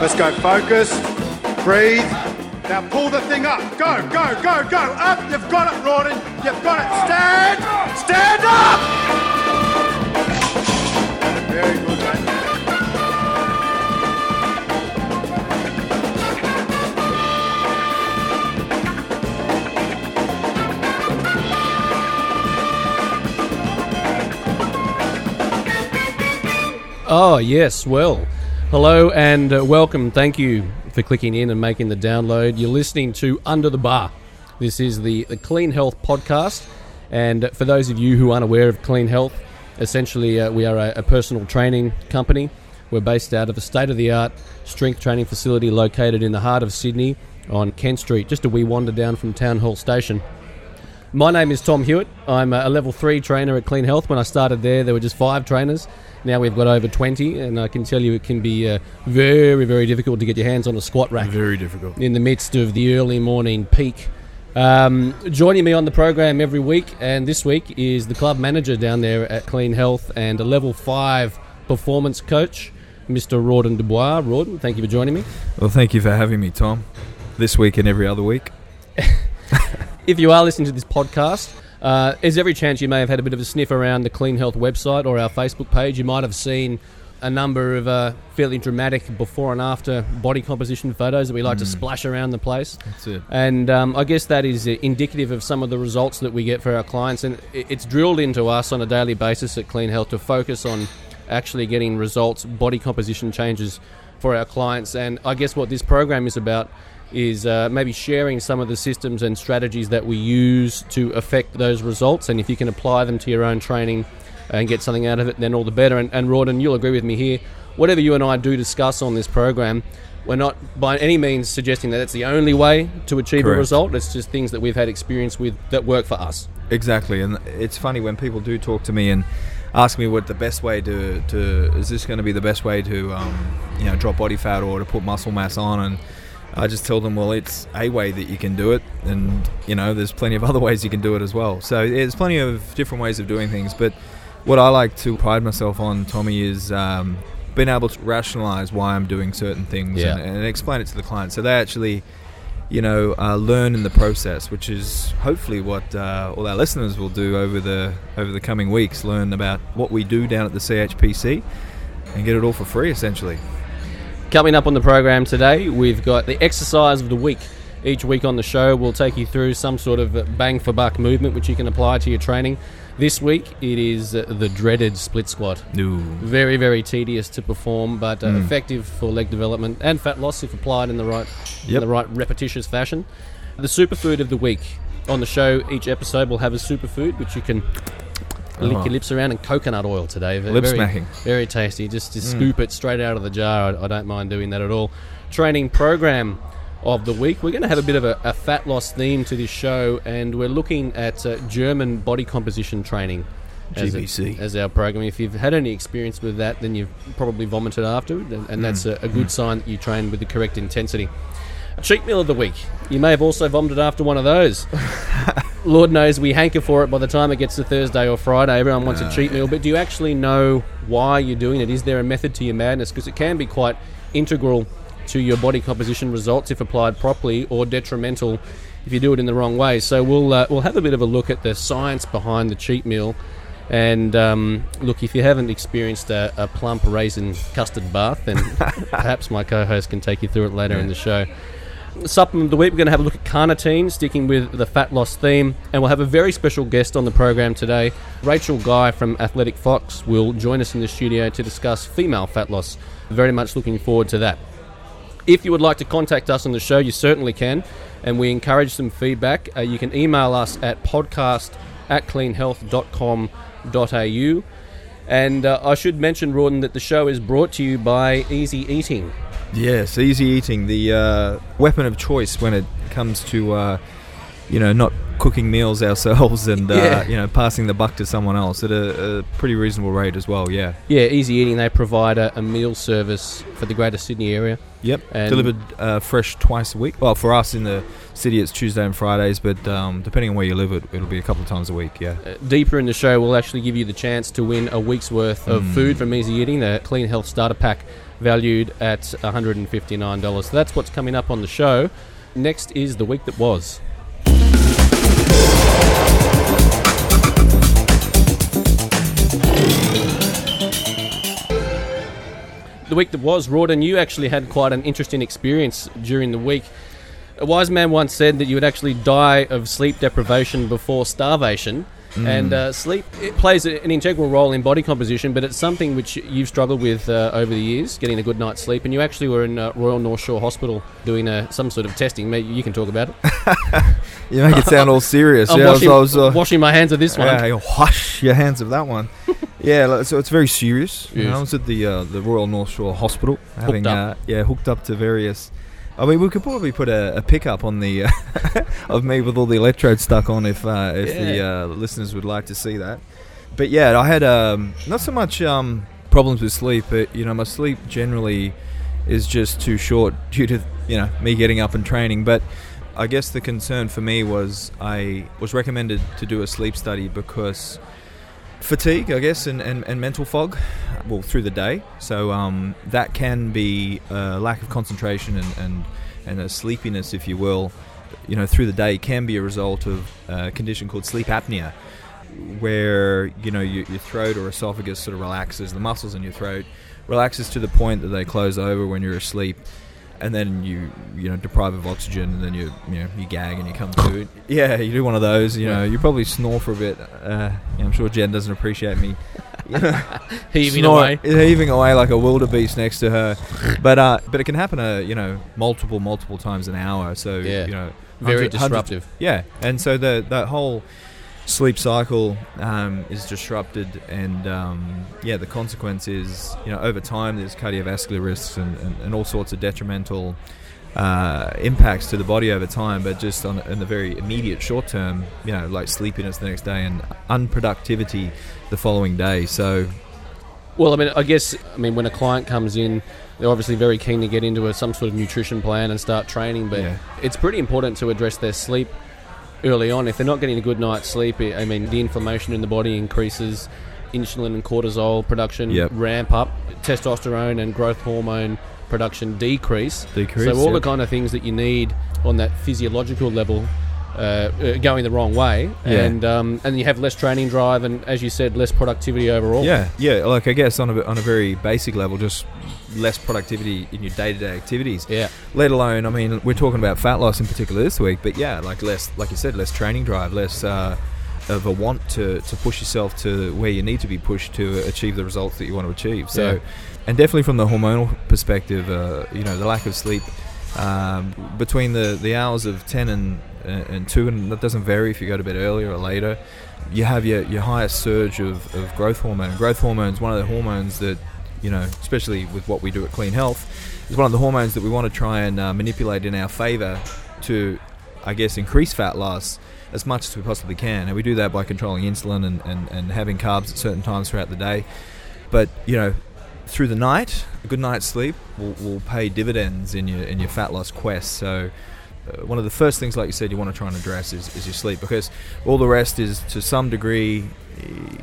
Let's go. Focus. Breathe. Now pull the thing up. Go, go, go, go. Up. You've got it, Rawdon. You've got it. Stand. Stand up. Very good. Oh, yes. Well, hello and uh, welcome. Thank you for clicking in and making the download. You're listening to Under the Bar. This is the, the Clean Health podcast. And for those of you who aren't aware of Clean Health, essentially uh, we are a, a personal training company. We're based out of a state of the art strength training facility located in the heart of Sydney on Kent Street, just a wee wander down from Town Hall Station. My name is Tom Hewitt. I'm a level three trainer at Clean Health. When I started there, there were just five trainers. Now we've got over 20, and I can tell you it can be uh, very, very difficult to get your hands on a squat rack Very difficult. in the midst of the early morning peak. Um, joining me on the program every week, and this week is the club manager down there at Clean Health and a level five performance coach, Mr. Rawdon Dubois. Rawdon, thank you for joining me. Well, thank you for having me, Tom. This week and every other week. If you are listening to this podcast, uh, there's every chance you may have had a bit of a sniff around the Clean Health website or our Facebook page. You might have seen a number of uh, fairly dramatic before and after body composition photos that we like to splash around the place. That's it. And um, I guess that is uh, indicative of some of the results that we get for our clients. And it's drilled into us on a daily basis at Clean Health to focus on actually getting results, body composition changes for our clients. And I guess what this program is about is uh, maybe sharing some of the systems and strategies that we use to affect those results. And if you can apply them to your own training and get something out of it, then all the better. And, and Rawdon, you'll agree with me here. Whatever you and I do discuss on this program, we're not by any means suggesting that it's the only way to achieve a result. It's just things that we've had experience with that work for us. Exactly, and it's funny when people do talk to me and ask me what the best way to, to is this going to be the best way to um, you know drop body fat or to put muscle mass on and I just tell them well it's a way that you can do it and you know there's plenty of other ways you can do it as well so there's plenty of different ways of doing things but what I like to pride myself on Tommy is um, being able to rationalize why I'm doing certain things Yeah. and, and explain it to the client so they actually you know, uh, learn in the process, which is hopefully what uh, all our listeners will do over the over the coming weeks. Learn about what we do down at the CHPC, and get it all for free, essentially. Coming up on the program today, we've got the exercise of the week. Each week on the show, we'll take you through some sort of bang for buck movement which you can apply to your training. This week, it is the dreaded split squat. No. Very, very tedious to perform, but uh, Mm. effective for leg development and fat loss if applied in the right, in the right repetitious fashion. The superfood of the week on the show. Each episode will have a superfood which you can Uh-huh. lick Oh. your lips around, and coconut oil today. Lip very, smacking. very tasty. Just to mm. scoop it straight out of the jar. I, I don't mind doing that at all. Training program of the week. We're going to have a bit of a, a fat loss theme to this show, and we're looking at uh, German body composition training. As, a- as our program. If you've had any experience with that, then you've probably vomited after, it, and, and that's mm. a, a good mm. sign that you trained with the correct intensity. Cheat meal of the week. You may have also vomited after one of those. Lord knows we hanker for it by the time it gets to Thursday or Friday. Everyone wants a cheat meal, but do you actually know why you're doing it? Is there a method to your madness? Because it can be quite integral to your body composition results if applied properly, or detrimental if you do it in the wrong way. So we'll uh, we'll have a bit of a look at the science behind the cheat meal. And um, look, if you haven't experienced a, a plump raisin custard bath, then perhaps my co-host can take you through it later in the show supplement of the week, we're going to have a look at carnitine, sticking with the fat loss theme, and we'll have a very special guest on the program today. Rachel Guy from Athletic Fox will join us in the studio to discuss female fat loss. Very much looking forward to that. If you would like to contact us on the show, you certainly can, and we encourage some feedback. Uh, you can email us at podcast at cleanhealth.com.au. And uh, I should mention, Rawdon, that the show is brought to you by Easy Eating. Yes, easy eating, the uh, weapon of choice when it comes to, uh, you know, not cooking meals ourselves and uh, Yeah. you know passing the buck to someone else at a, a pretty reasonable rate as well. Yeah. Yeah, Easy Eating, they provide a, a meal service for the Greater Sydney area. Yep. And- Delivered uh, fresh twice a week. Well, for us in the city, it's Tuesday and Fridays, but um, depending on where you live, it, it'll be a couple of times a week. Yeah. Uh, deeper in the show, we'll actually give you the chance to win a week's worth of Mm. food from Easy Eating, the Clean Health Starter Pack, valued at $159. So that's what's coming up on the show. Next is the week that was. The week that was, Rawdon, you actually had quite an interesting experience during the week. A wise man once said that you would actually die of sleep deprivation before starvation. And uh, sleep it plays an integral role in body composition, but it's something which you've struggled with uh, over the years, getting a good night's sleep. And you actually were in uh, Royal North Shore Hospital doing uh, some sort of testing. Maybe you can talk about it. You make it sound all serious. I'm yeah, I was- washing, I was, uh, washing my hands of this one. Yeah, you wash your hands of that one. yeah, so it's very serious. You Yes. know, I was at the uh, the Royal North Shore Hospital, having. Uh, yeah hooked up to various. I mean, we could probably put a, a pickup on the uh, of me with all the electrodes stuck on if uh, if the uh, listeners would like to see that. But yeah, I had um, not so much um, problems with sleep, but you know, my sleep generally is just too short due to you know me getting up and training. But I guess the concern for me was I was recommended to do a sleep study because fatigue, I guess, and, and, and mental fog, well, through the day. So um, that can be a lack of concentration and, and, and a sleepiness, if you will, you know, through the day can be a result of a condition called sleep apnea, where, you know, your, your throat or esophagus sort of relaxes, the muscles in your throat relaxes to the point that they close over when you're asleep. And then you, you know, deprive of oxygen, and then you, you know, you gag and you come to. Yeah, you do one of those. You know, you probably snore for a bit. Uh, I'm sure Jen doesn't appreciate me Heaving snort- away. heaving away like a wildebeest next to her. But uh, but it can happen, uh, you know, multiple multiple times an hour. So Yeah. you know, Very disruptive. yeah, and so the that whole sleep cycle um, is disrupted, and um, yeah, the consequence is you know over time there's cardiovascular risks and, and, and all sorts of detrimental. Uh, impacts to the body over time, but just on in the very immediate short term, you know, like sleepiness the next day and unproductivity the following day. So Well, I mean, I guess, I mean, when a client comes in, they're obviously very keen to get into a, some sort of nutrition plan and start training, but Yeah. it's pretty important to address their sleep early on. If they're not getting a good night's sleep, I I mean, the inflammation in the body increases, insulin and cortisol production Yep. ramp up, testosterone and growth hormone production decrease. Decrease, So all the kind of things that you need on that physiological level. Uh, uh, going the wrong way, Yeah. and um, and you have less training drive, and as you said, less productivity overall. Yeah, yeah. Like I guess on a on a very basic level, just less productivity in your day to day activities. yeah. Let alone, I mean, we're talking about fat loss in particular this week, but yeah, like less, like you said, less training drive, less uh, of a want to to push yourself to where you need to be pushed to achieve the results that you want to achieve. So, Yeah. and definitely from the hormonal perspective, uh, you know, the lack of sleep. Um, between the, the hours of 10 and, uh, and 2, and that doesn't vary if you go to bed earlier or later, you have your, your highest surge of, of growth hormone. And growth hormone is one of the hormones that, you know, especially with what we do at Clean Health, is one of the hormones that we want to try and uh, manipulate in our favor to, I guess, increase fat loss as much as we possibly can. And we do that by controlling insulin and, and, and having carbs at certain times throughout the day. But, you know, through the night, a good night's sleep will, will pay dividends in your in your fat loss quest. So, uh, one of the first things, like you said, you want to try and address is, is your sleep because all the rest is to some degree,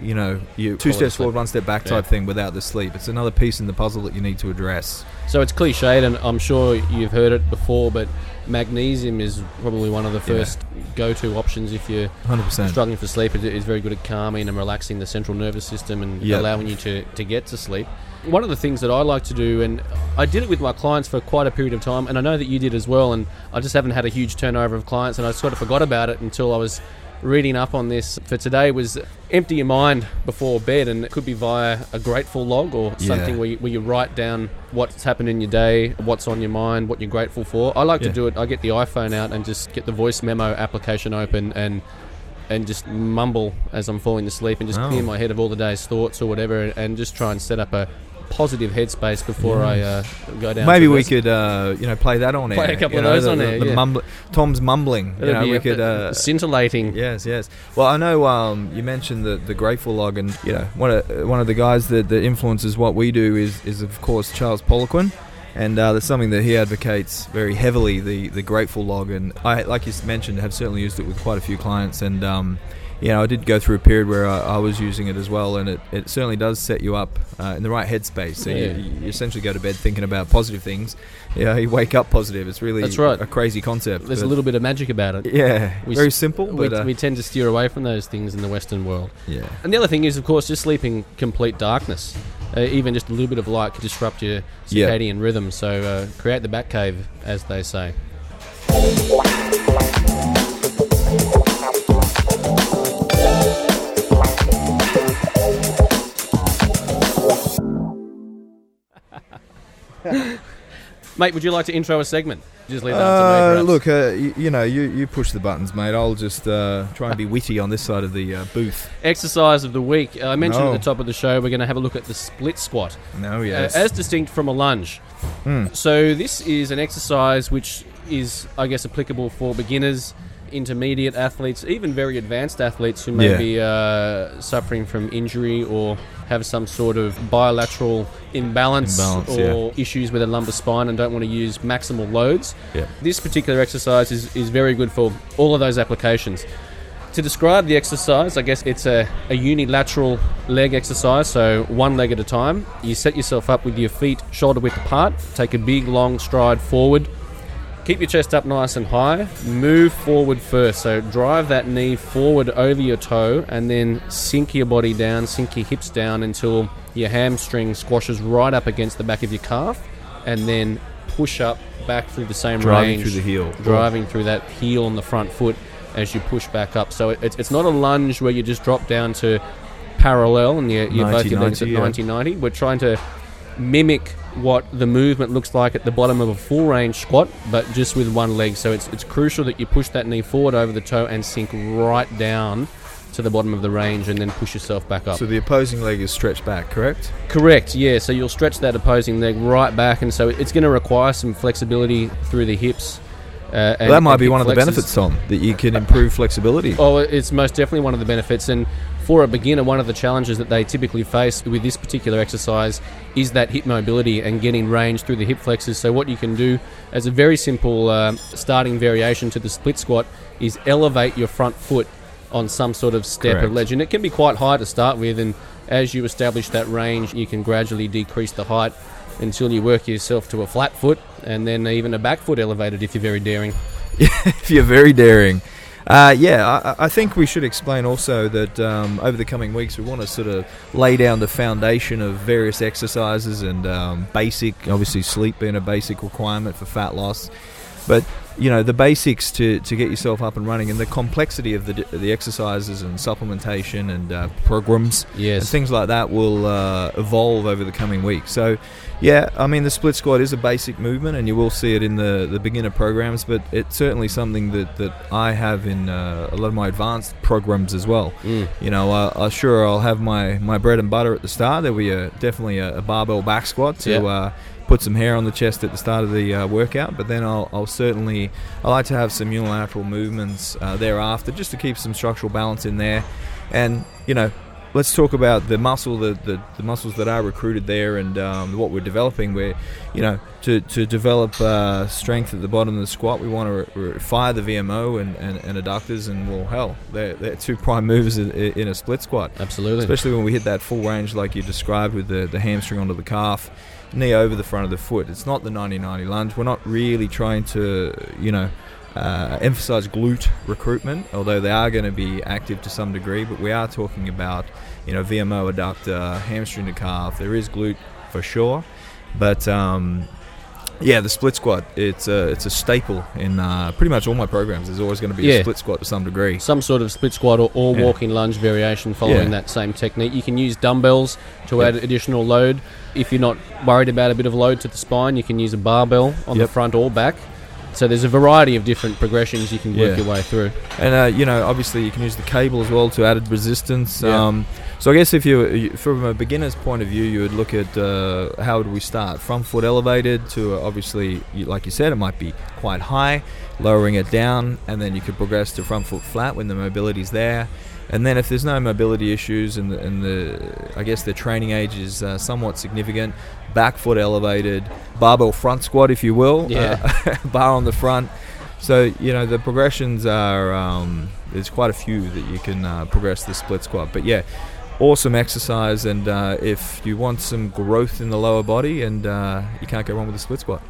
you know, you two steps forward, one step back type Yeah. thing without the sleep. It's another piece in the puzzle that you need to address. So it's cliched, and I'm sure you've heard it before, but magnesium is probably one of the Yeah. first go-to options if you're Hundred percent. struggling for sleep. It is very good at calming and relaxing the central nervous system and Yep. allowing you to, to get to sleep. One of the things that I like to do, and I did it with my clients for quite a period of time, and I know that you did as well, and I just haven't had a huge turnover of clients, and I sort of forgot about it until I was reading up on this for today was empty your mind before bed and it could be via a grateful log or Yeah. something where you, where you write down what's happened in your day what's on your mind what you're grateful for i like Yeah. to do it i get the iphone out and just get the voice memo application open and and just mumble as i'm falling asleep and just Oh. clear my head of all the day's thoughts or whatever and, and just try and set up a positive headspace before I uh, go down. Maybe we could, uh, you know, play that on Play air. a couple you of know, those the, on the, air, the yeah. mumbl- Tom's mumbling. You know, we could. Uh, scintillating. Yes, yes. Well, I know um, you mentioned the the Grateful Log, and you know one of one of the guys that, that influences what we do is is of course Charles Poliquin, and uh, that's something that he advocates very heavily. The the Grateful Log, and I like you mentioned have certainly used it with quite a few clients, and um, you know I did go through a period where I, I was using it as well, and it, it certainly does set you up uh, in the right headspace. So Yeah. you, you essentially go to bed thinking about positive things. Yeah, you wake up positive. It's really That's right. a crazy concept. There's a little bit of magic about it. yeah, We very simple, We, but uh, we tend to steer away from those things in the Western world. yeah. And the other thing is, of course, just sleeping complete darkness. Uh, even just a little bit of light could disrupt your Yeah. circadian rhythm. So uh, create the bat cave, as they say. Mate, would you like to intro a segment? Just leave that up to me. Uh, perhaps. look, uh, you, you know, you, you push the buttons, mate. I'll just uh, try and be witty on this side of the uh, booth. Exercise of the week. Uh, I mentioned No. at the top of the show we're going to have a look at the split squat. No, uh, yes. as distinct from a lunge. Hmm. So this is an exercise which is, I guess, applicable for beginners, intermediate athletes, even very advanced athletes who may Yeah. be uh, suffering from injury or have some sort of bilateral imbalance, Imbalance, or issues with a lumbar spine and don't want to use maximal loads. Yeah. This particular exercise is, is very good for all of those applications. To describe the exercise, I guess it's a, a unilateral leg exercise, so one leg at a time. You set yourself up with your feet shoulder width apart, take a big long stride forward, keep your chest up nice and high, move forward first. So drive that knee forward over your toe and then sink your body down, sink your hips down until your hamstring squashes right up against the back of your calf, and then push up back through the same Driving range through the heel. driving through that heel on the front foot as you push back up. So it, it's not a lunge where you just drop down to parallel and you, you both your legs at 90, yeah. 90 90. We're trying to mimic what the movement looks like at the bottom of a full range squat, but just with one leg. So it's, it's crucial that you push that knee forward over the toe and sink right down to the bottom of the range and then push yourself back up. So the opposing leg is stretched back, correct? Correct, yeah. So you'll stretch that opposing leg right back, and so it's going to require some flexibility through the hips. Uh, and, Well, that might be one of the benefits, Tom, that you can improve flexibility. Oh, it's most definitely one of the benefits. And for a beginner, one of the challenges that they typically face with this particular exercise is that hip mobility and getting range through the hip flexors. So, what you can do as a very simple uh, starting variation to the split squat is elevate your front foot on some sort of step Correct. or ledge. And it can be quite high to start with. And as you establish that range, you can gradually decrease the height until you work yourself to a flat foot and then even a back foot elevated if you're very daring. if you're very daring. Uh, yeah, I, I think we should explain also that um, over the coming weeks we want to sort of lay down the foundation of various exercises and um, basic, obviously sleep being a basic requirement for fat loss, but you know the basics to, to get yourself up and running and the complexity of the the exercises and supplementation and uh, programs and things like that will uh, evolve over the coming weeks. So, yeah, I mean, the split squat is a basic movement, and you will see it in the, the beginner programs, but it's certainly something that, that I have in uh, a lot of my advanced programs as well. Mm. You know, uh, uh, sure, I'll have my, my bread and butter at the start. There'll be a, definitely a, a barbell back squat to Yeah. Put some hair on the chest at the start of the uh, workout, but then I'll, I'll certainly I like to have some unilateral movements uh, thereafter just to keep some structural balance in there. And you know, let's talk about the muscle, the, the, the muscles that are recruited there, and um, what we're developing. Where you know, to, to develop uh, strength at the bottom of the squat, we want to re- re- fire the VMO and, and, and adductors, and well, hell, they're, they're two prime movers in, in a split squat Absolutely. especially when we hit that full range like you described with the, the hamstring onto the calf knee over the front of the foot it's not the 90-90 lunge we're not really trying to you know uh, emphasize glute recruitment although they are going to be active to some degree but we are talking about you know vmo adductor hamstring to calf there is glute for sure but um, yeah, the split squat. It's a it's a staple in uh, pretty much all my programs. There's always going to be Yeah. a split squat to some degree. some sort of split squat or, or Yeah. walking lunge variation following Yeah. that same technique. You can use dumbbells to add additional load. If you're not worried about a bit of load to the spine, you can use a barbell on Yep. the front or back. So there's a variety of different progressions you can work Yeah. your way through. And uh, you know, obviously, you can use the cable as well to added resistance. Yeah. Um, so I guess if you, from a beginner's point of view, you would look at uh, how would we start? Front foot elevated to uh, obviously, like you said, it might be quite high, lowering it down, and then you could progress to front foot flat when the mobility's there. And then if there's no mobility issues and the, and the I guess the training age is uh, somewhat significant, back foot elevated, barbell front squat, if you will, Yeah. uh, bar on the front. So you know the progressions are um, there's quite a few that you can uh, progress the split squat. But yeah, awesome exercise, and uh, if you want some growth in the lower body, and uh, you can't go wrong with the split squat.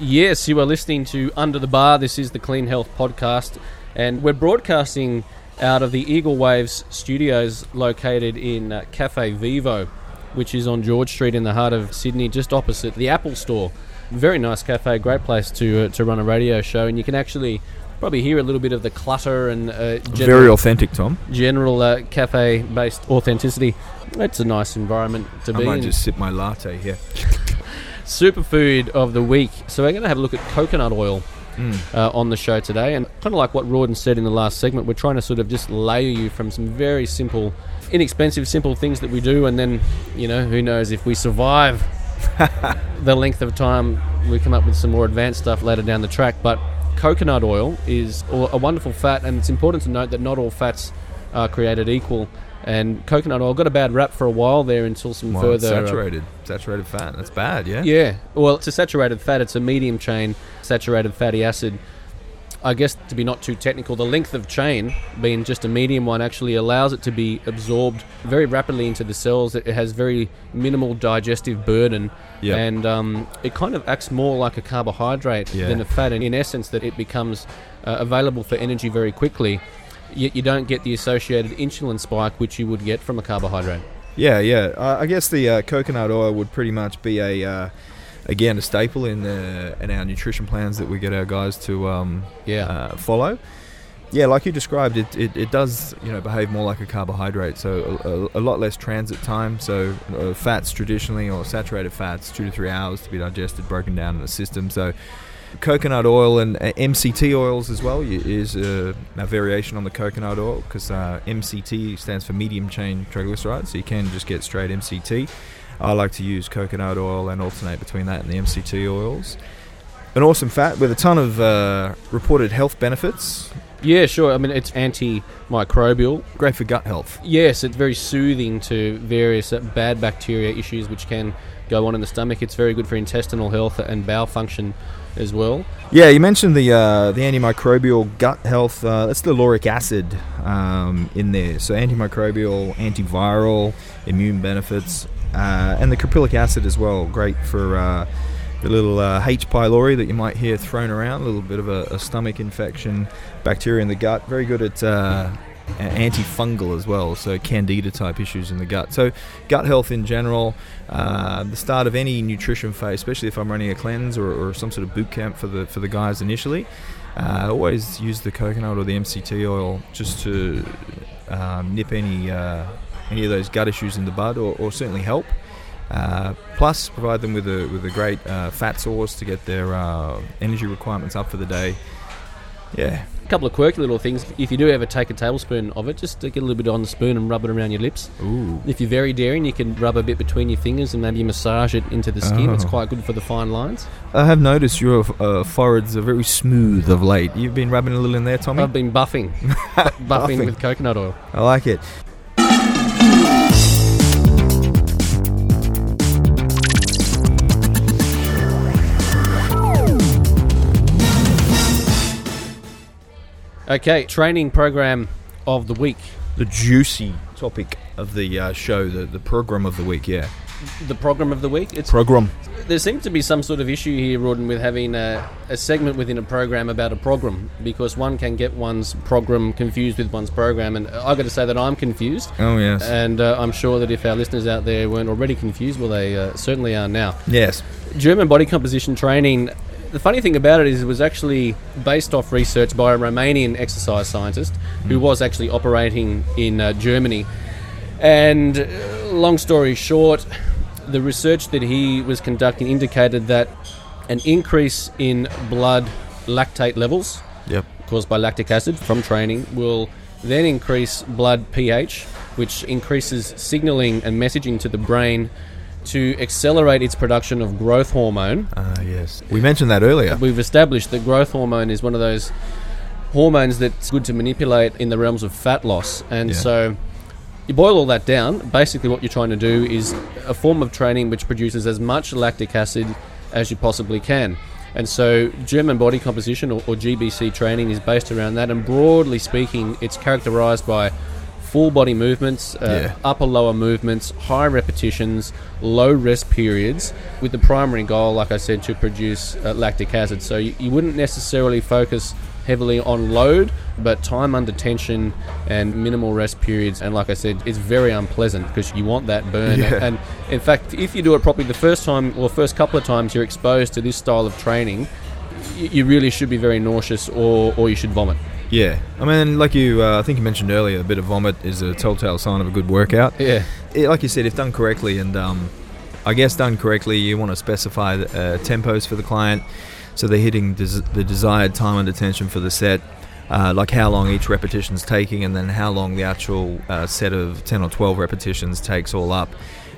Yes, you are listening to Under the Bar. This is the Clean Health Podcast, and we're broadcasting out of the Eagle Waves studios located in uh, Cafe Vivo, which is on George Street in the heart of Sydney, just opposite the Apple Store. Very nice cafe, great place to uh, to run a radio show, and you can actually probably hear a little bit of the clutter and uh, Very authentic, Tom. general uh, cafe-based authenticity. It's a nice environment to I be might in. just sip my latte here. Superfood of the week. So we're going to have a look at coconut oil Mm. uh, on the show today, and kind of like what Rawdon said in the last segment, we're trying to sort of just layer you from some very simple, inexpensive, simple things that we do, and then you know who knows if we survive the length of time, we come up with some more advanced stuff later down the track. But coconut oil is a a wonderful fat, and it's important to note that not all fats are created equal. And coconut oil got a bad rap for a while there until some Well, further uh, saturated, saturated fat. That's bad, yeah. yeah. Well, it's a saturated fat. It's a medium chain saturated fatty acid. I guess to be not too technical, the length of chain being just a medium one actually allows it to be absorbed very rapidly into the cells. It has very minimal digestive burden, Yep. and um, it kind of acts more like a carbohydrate Yeah. than a fat. And in essence, that it becomes uh, available for energy very quickly. Yet you don't get the associated insulin spike which you would get from a carbohydrate. Yeah, yeah. Uh, I guess the uh, coconut oil would pretty much be a, uh, again, a staple in the in our nutrition plans that we get our guys to um, Yeah. uh, follow. Yeah, like you described, it, it, it does you know behave more like a carbohydrate, so a, a, a lot less transit time. So uh, fats traditionally or saturated fats, two to three hours to be digested, broken down in the system. So coconut oil and uh, MCT oils as well is uh, a variation on the coconut oil because uh, MCT stands for medium chain triglycerides, so you can just get straight MCT. I like to use coconut oil and alternate between that and the MCT oils. An awesome fat with a ton of uh, reported health benefits. Yeah, sure. I mean, it's antimicrobial. Great for gut health. Yes, it's very soothing to various uh, bad bacteria issues which can go on in the stomach. It's very good for intestinal health and bowel function as well. Yeah, you mentioned the uh, the antimicrobial gut health. Uh, that's the lauric acid um, in there. So antimicrobial, antiviral, immune benefits, uh, and the caprylic acid as well. Great for uh, the little uh, H. pylori that you might hear thrown around. A little bit of a, a stomach infection, bacteria in the gut. Very good at. Antifungal as well, so candida type issues in the gut. So, gut health in general, uh, the start of any nutrition phase, especially if I'm running a cleanse or, or some sort of boot camp for the for the guys initially. Uh, always use the coconut or the MCT oil just to um, nip any uh, any of those gut issues in the bud, or, or certainly help. Uh, plus, provide them with a with a great uh, fat source to get their energy requirements up for the day. Yeah, couple of quirky little things. If you do ever take a tablespoon of it, just get a little bit on the spoon and rub it around your lips. ooh, If you're very daring, you can rub a bit between your fingers and maybe massage it into the skin. It's Oh. quite good for the fine lines. I have noticed your uh, foreheads are very smooth of late. You've been rubbing a little in there, Tommy. I've been buffing, buffing Buffing. with coconut oil. I like it. Okay, training program of the week. The juicy topic of the uh, show, the the program of the week. Yeah, The program of the week. It's program. there seems to be some sort of issue here, Rawdon, with having a, a segment within a program about a program because one can get one's program confused with one's program, and I've got to say that I'm confused, Oh yes, and uh, I'm sure that if our listeners out there weren't already confused, well, they uh, certainly are now. yes. German body composition training. The funny thing about it is, it was actually based off research by a Romanian exercise scientist who was actually operating in uh, Germany. And uh, long story short, the research that he was conducting indicated that an increase in blood lactate levels Yep. caused by lactic acid from training will then increase blood pH, which increases signaling and messaging to the brain to accelerate its production of growth hormone. Ah, yes. We mentioned that earlier. We've established that growth hormone is one of those hormones that's good to manipulate in the realms of fat loss. And Yeah. so you boil all that down, basically what you're trying to do is a form of training which produces as much lactic acid as you possibly can. And so German body composition or, or GBC training is based around that and broadly speaking it's characterized by full body movements, uh, Yeah. upper lower movements, high repetitions, low rest periods, with the primary goal, like I said, to produce uh, lactic acid. So you, you wouldn't necessarily focus heavily on load, but time under tension and minimal rest periods. And like I said, it's very unpleasant because you want that burn. Yeah. And in fact, if you do it properly, the first time or first couple of times you're exposed to this style of training, you really should be very nauseous or, or you should vomit. Yeah. I mean, like you, uh, I think you mentioned earlier, a bit of vomit is a telltale sign of a good workout. Yeah. it, like you said, if done correctly, and um, I guess done correctly, you want to specify the, uh, tempos for the client, so they're hitting des- the desired time under tension for the set, uh, like how long each repetition's taking, and then how long the actual uh, set of ten or twelve repetitions takes all up.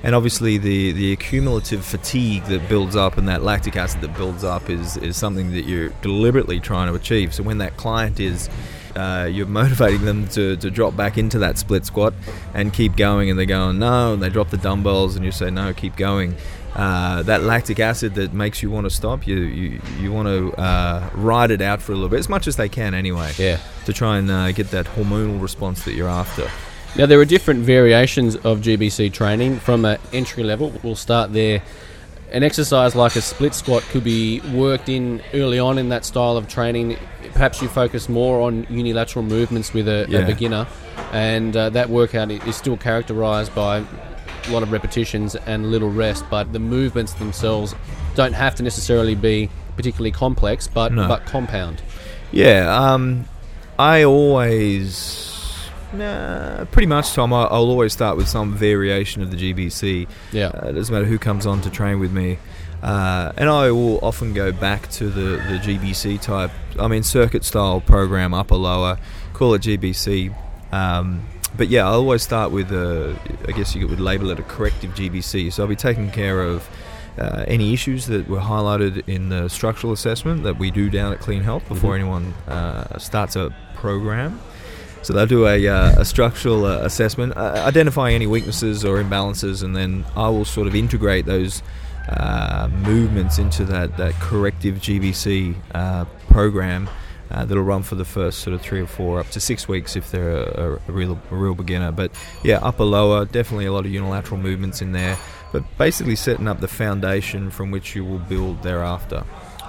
And obviously, the, the accumulative fatigue that builds up and that lactic acid that builds up is, is something that you're deliberately trying to achieve. So when that client is uh, you're motivating them to, to drop back into that split squat and keep going and they're going no and they drop the dumbbells and you say no keep going uh, that lactic acid that makes you want to stop you you, you want to uh, ride it out for a little bit as much as they can anyway Yeah. to try and uh, get that hormonal response that you're after Now there are different variations of GBC training. From an entry level, we'll start there. An exercise like a split squat could be worked in early on in that style of training. Perhaps you focus more on unilateral movements with a, Yeah. a beginner, and uh, that workout is still characterized by a lot of repetitions and little rest. But the movements themselves don't have to necessarily be particularly complex, but No. but compound. Yeah, um, I always, nah, pretty much, Tom. I, I'll always start with some variation of the GBC. Yeah. Uh, it doesn't matter who comes on to train with me. Uh, and I will often go back to the, the GBC type, I mean, circuit style program, upper, lower, call it GBC. Um, but yeah, I'll always start with, a, I guess you would label it a corrective GBC. So I'll be taking care of uh, any issues that were highlighted in the structural assessment that we do down at Clean Health before Mhm. anyone uh, starts a program. So they'll do a, uh, a structural uh, assessment, uh, any weaknesses or imbalances, and then I will sort of integrate those uh, movements into that, that corrective GBC uh, program uh, that'll run for the first sort of three or four, up to six weeks if they're a, a, real, a real beginner. But yeah, upper, lower, definitely a lot of unilateral movements in there, but basically setting up the foundation from which you will build thereafter.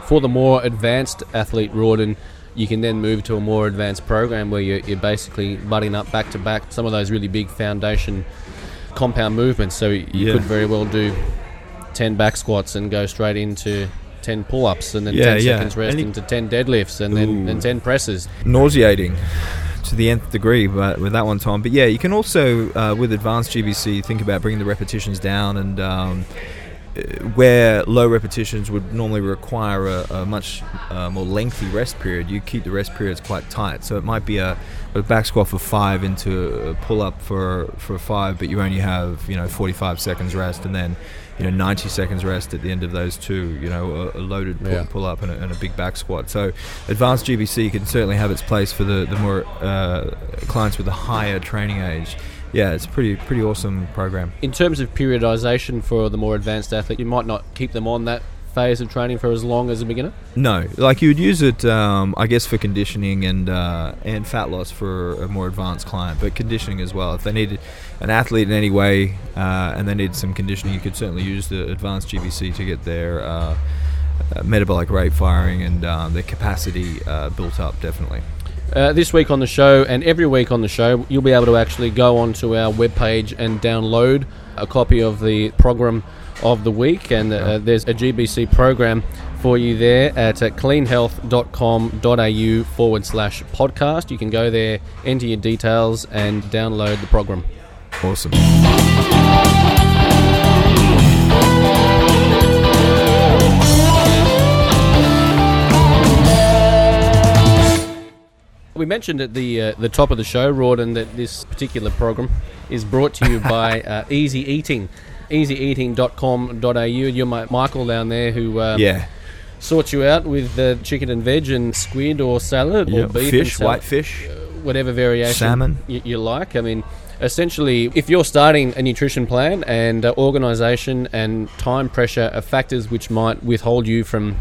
For the more advanced athlete, Rawdon, you can then move to a more advanced program where you're, you're basically butting up back to back some of those really big foundation compound movements. So you Yeah. could very well do 10 back squats and go straight into 10 pull ups and then Yeah, 10 yeah. seconds rest into 10 deadlifts and then Ooh. and 10 presses. nauseating to the nth degree but with that one time but yeah you can also uh, with advanced gbc think about bringing the repetitions down and um, where low repetitions would normally require a, a much uh, more lengthy rest period you keep the rest periods quite tight. So it might be a, a back squat for five into a pull up for for five but you only have you know 45 seconds rest and then you know 90 seconds rest at the end of those two you know a, a loaded pull, Yeah. pull up and a, and a big back squat. So advanced gbc can certainly have its place for the, the more uh, clients with a higher training age yeah it's a pretty pretty awesome program. In terms of periodization for the more advanced athlete, you might not keep them on that phase of training for as long as a beginner. no. Like you would use it um, i guess for conditioning and uh, and fat loss for a more advanced client but conditioning as well. If they needed an athlete in any way uh, and they need some conditioning you could certainly use the advanced gbc to get their uh, uh, metabolic rate firing and um, their capacity uh, built up definitely Uh, this week on the show, and every week on the show, you'll be able to actually go onto our webpage and download a copy of the program of the week. And uh, there's a GBC program for you there at uh, cleanhealth.com.au forward slash podcast. You can go there, enter your details, and download the program. Awesome. We mentioned at the uh, the top of the show, Rawdon, that this particular program is brought to you by uh, Easy Eating, easyeating.com.au. You're my Michael down there who uh, Yeah. sorts you out with uh, chicken and veg and squid or salad or yeah. beef Fish, white fish. whatever variation Salmon. You, you like. I mean, essentially, if you're starting a nutrition plan and uh, organisation and time pressure are factors which might withhold you from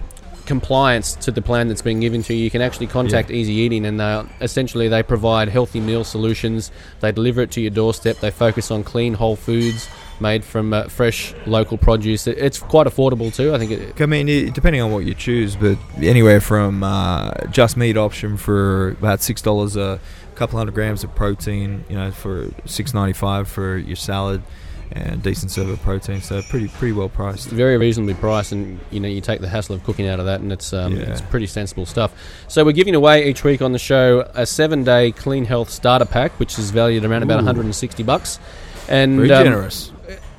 compliance to the plan that's being given to you, you can actually contact Easy Eating, and they essentially they provide healthy meal solutions. They deliver it to your doorstep. They focus on clean, whole foods made from uh, fresh local produce. It- It's quite affordable too. I think it, I mean, it, depending on what you choose, but anywhere from uh, just meat option for about six dollars a couple hundred grams of protein, you know, for six ninety five for your salad, and decent serve of protein. So pretty pretty well priced. very reasonably priced, and you know you take the hassle of cooking out of that, and it's um, Yeah. it's pretty sensible stuff. So we're giving away each week on the show a seven-day clean health starter pack, which is valued around about 160 bucks, and Very um, generous.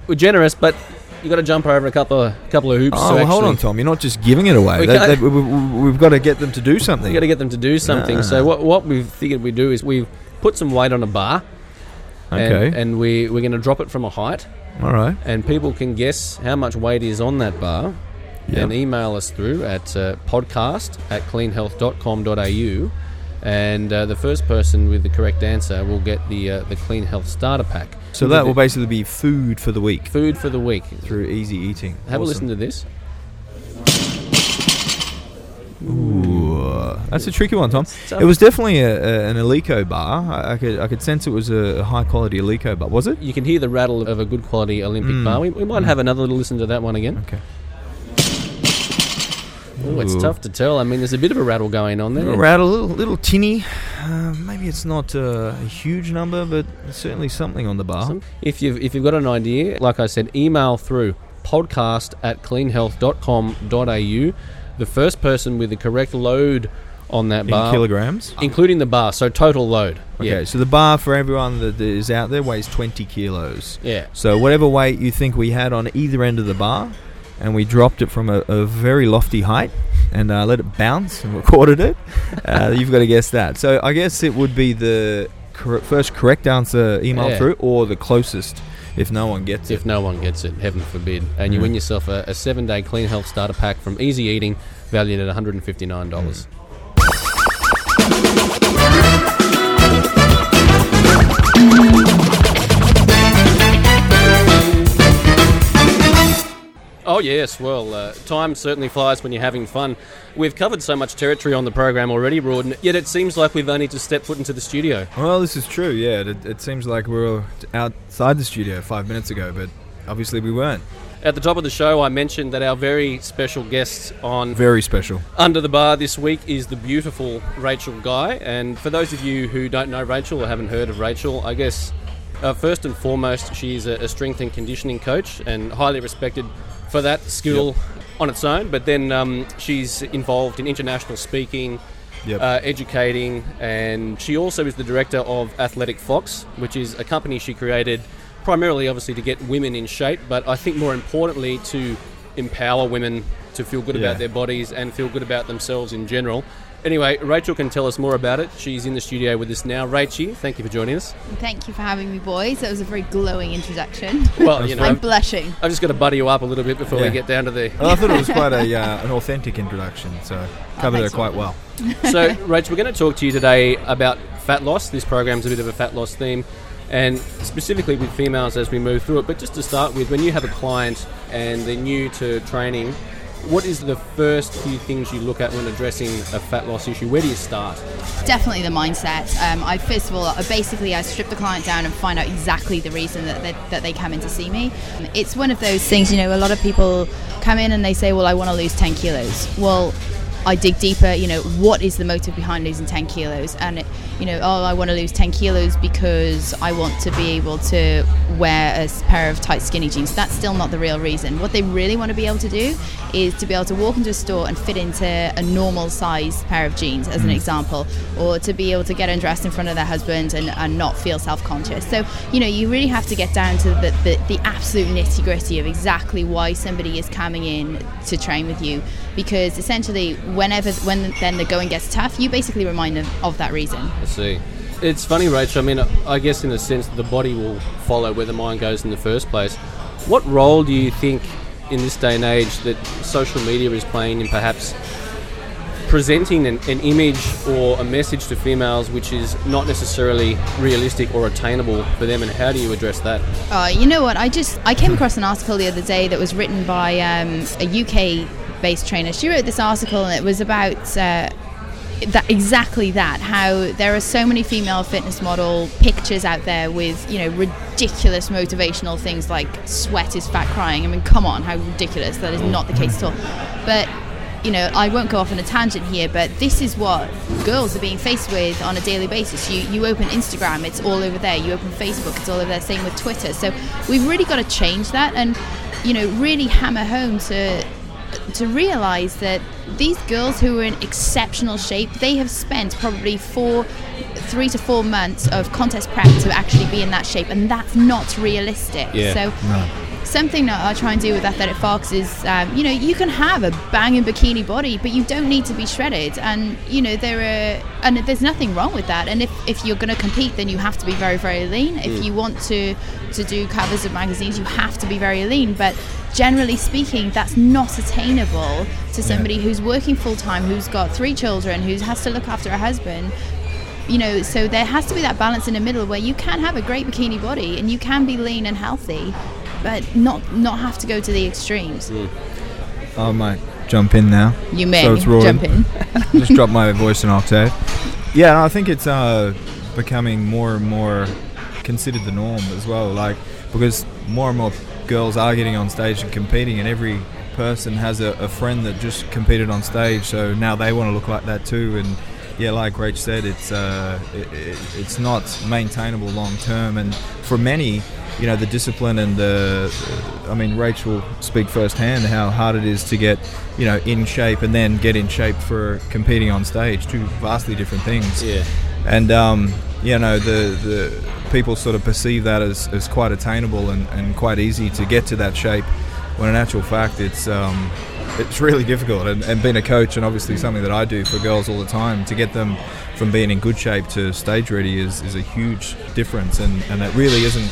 We're generous, but you got to jump over a couple of couple of hoops. Oh, to hold on, Tom. You're not just giving it away. We they- we, we've got to get them to do something. You got to get them to do something. So what what we've figured we do is we've put some weight on a bar, okay. and, and we we're going to drop it from a height, All right. and people can guess how much weight is on that bar. Yep. and email us through at uh, podcast at cleanhealth.com.au. And uh, the first person with the correct answer will get the uh, the Clean Health Starter Pack. So that will basically be food for the week food for the week. through easy eating. Have a Awesome. listen to this. Ooh, that's a tricky one, Tom. It was definitely a, a, an Eleiko bar. I, I could I could sense it was a high quality Eleiko bar. Was it? You can hear the rattle of a good quality Olympic Mm. bar. We, we might have another little listen to that one again. Okay. Ooh, it's tough to tell. I mean, there's a bit of a rattle going on there. A little rattle, little, little tinny. Uh, maybe it's not uh, a huge number, but certainly something on the bar. Awesome. If you've if you've got an idea, like I said, email through podcast at cleanhealth.com.au. The first person with the correct load on that in bar, kilograms. including the bar, so total load. Okay, Yeah. so the bar for everyone that is out there weighs 20 kilos. Yeah. So whatever weight you think we had on either end of the bar, and we dropped it from a, a very lofty height and uh, let it bounce and recorded it, uh, you've got to guess that. So I guess it would be the cor- first correct answer emailed Yeah. through, or the closest if no one gets it. If no one gets it, heaven forbid. And you Mm. win yourself a, a seven day clean health starter pack from Easy Eating, valued at $159. Oh, yes. Well, uh, time certainly flies when you're having fun. We've covered so much territory on the program already, Rawdon, yet it seems like we've only just stepped foot into the studio. Well, this is true. Yeah, it, it seems like we were outside the studio five minutes ago, but obviously we weren't. At the top of the show, I mentioned that our very special guest on Very special. Under the Bar this week is the beautiful Rachel Guy. And for those of you who don't know Rachel or haven't heard of Rachel, I guess uh, first and foremost, she's a, a strength and conditioning coach and highly respected for that skill on its own. But then um, she's involved in international speaking, Yep. uh, educating, and she also is the director of Athletic Fox, which is a company she created primarily, obviously, to get women in shape, but I think more importantly, to empower women to feel good Yeah. about their bodies and feel good about themselves in general. Anyway, Rachel can tell us more about it. She's in the studio with us now. Rachie, thank you for joining us. Thank you for having me, boys. That was a very glowing introduction. Well, you know, I'm blushing. I've just got to buddy you up a little bit before we get down to the. Well, I thought it was quite a uh, an authentic introduction, so covered it quite well. so, Rach, we're going to talk to you today about fat loss. This program's a bit of a fat loss theme, and specifically with females as we move through it. But just to start with, when you have a client and they're new to training, what is the first few things you look at when addressing a fat loss issue? Where do you start? Definitely the mindset. Um, I first of all, basically, I strip the client down and find out exactly the reason that they, that they come in to see me. It's one of those things, you know, a lot of people come in and they say, "Well, I want to lose 10 kilos." Well, I dig deeper. You know, what is the motive behind losing 10 kilos? And it, you know, oh, I want to lose 10 kilos because I want to be able to wear a pair of tight skinny jeans. That's still not the real reason. What they really want to be able to do is to be able to walk into a store and fit into a normal size pair of jeans, as an mm. example, or to be able to get undressed in front of their husband and, and not feel self conscious. So, you know, you really have to get down to the, the, the absolute nitty gritty of exactly why somebody is coming in to train with you. Because essentially, whenever, when then the going gets tough, you basically remind them of that reason. I see. It's funny, Rachel. I mean, I guess in a sense, the body will follow where the mind goes in the first place. What role do you think in this day and age that social media is playing in perhaps presenting an, an image or a message to females which is not necessarily realistic or attainable for them, and how do you address that? Uh, you know what? I just I came across an article the other day that was written by um, a UK-based trainer. She wrote this article, and it was about. Uh, that exactly that how there are so many female fitness model pictures out there with you know ridiculous motivational things like sweat is fat crying. I mean come on how ridiculous. That is not the case at all. But you know i won't go off on a tangent here but this is what girls are being faced with on a daily basis. You you open instagram it's all over there. You open facebook it's all over there. Same with twitter. So we've really got to change that and you know really hammer home to to realize that these girls who are in exceptional shape, they have spent probably four, three to four months of contest prep to actually be in that shape, and that's not realistic. Yeah. So, something that I try and do with Athletic Fox is, um, you know, you can have a banging bikini body, but you don't need to be shredded, and you know there are, and there's nothing wrong with that. And if, if you're going to compete, then you have to be very very lean. If you want to to do covers of magazines, you have to be very lean, but generally speaking, that's not attainable to somebody who's working full time, who's got three children, who has to look after a husband. You know, so there has to be that balance in the middle where you can have a great bikini body and you can be lean and healthy, but not not have to go to the extremes. I might jump in now. You may So it's jump in. just drop my voice an octave. Yeah, no, I think it's uh, becoming more and more considered the norm as well. Like because more and more girls are getting on stage and competing, and every person has a, a friend that just competed on stage, so now they want to look like that too. And yeah, like Rach said, it's uh, it, it, it's not maintainable long term, and for many. You know the discipline and the, I mean, Rach will speak firsthand how hard it is to get, you know, in shape and then get in shape for competing on stage. Two vastly different things Yeah. and um, you know the the people sort of perceive that as, as quite attainable and, and quite easy to get to that shape when in actual fact it's um, it's really difficult and, and being a coach and obviously something that I do for girls all the time to get them from being in good shape to stage ready is, is a huge difference and, and it really isn't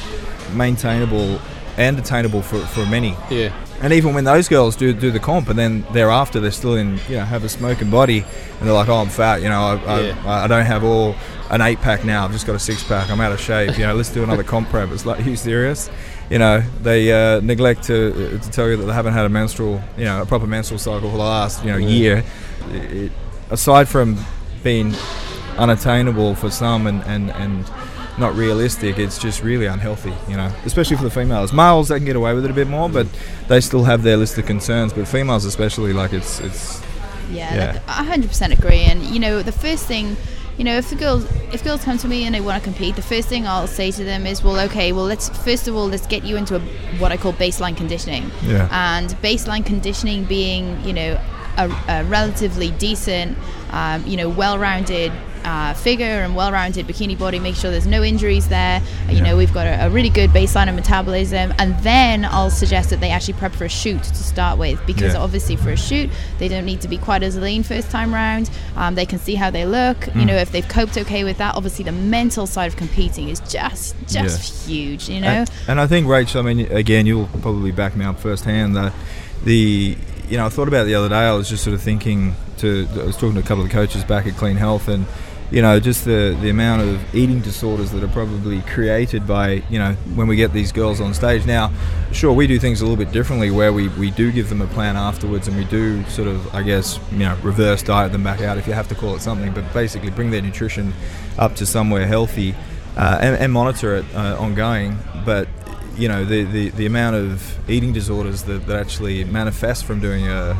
maintainable and attainable for, for many Yeah. and even when those girls do do the comp, and then thereafter they're still in, you know, have a smoking body, and they're like, "Oh, I'm fat," you know, I, Yeah. I, I don't have all an eight pack now. I've just got a six pack. I'm out of shape. You know, let's do another comp prep. It's like, are you serious? You know, they uh, neglect to to tell you that they haven't had a menstrual, you know, a proper menstrual cycle for the last, you know, year. It, aside from being unattainable for some and, and, and not realistic, it's just really unhealthy, you know, especially for the females. Males, they can get away with it a bit more, but they still have their list of concerns. But females, especially, like it's it's Yeah, Yeah. that- I hundred percent agree. And you know, the first thing, you know, if the girls if girls come to me and they want to compete, the first thing I'll say to them is, well, okay, well, let's first of all let's get you into a, what I call baseline conditioning. Yeah. And baseline conditioning being, you know, a, a relatively decent, um, you know, well-rounded. Uh, figure and well-rounded bikini body. Make sure there's no injuries there. You know, we've got a, a really good baseline of metabolism, and then I'll suggest that they actually prep for a shoot to start with, because Yeah. obviously for a shoot they don't need to be quite as lean first time round um, they can see how they look you know if they've coped okay with that obviously the mental side of competing is just just huge you know And, and I think, Rach, I mean, again, you'll probably back me up firsthand. That the, you know, I thought about it the other day. I was just sort of thinking to, I was talking to a couple of coaches back at Clean Health, and you know, just the the amount of eating disorders that are probably created by, you know, when we get these girls on stage. Now, sure, we do things a little bit differently, where we we do give them a plan afterwards, and we do sort of, I guess, you know, reverse diet them back out, if you have to call it something, but basically bring their nutrition up to somewhere healthy uh, and, and monitor it uh, ongoing. But you know the, the, the amount of eating disorders that, that actually manifest from doing a,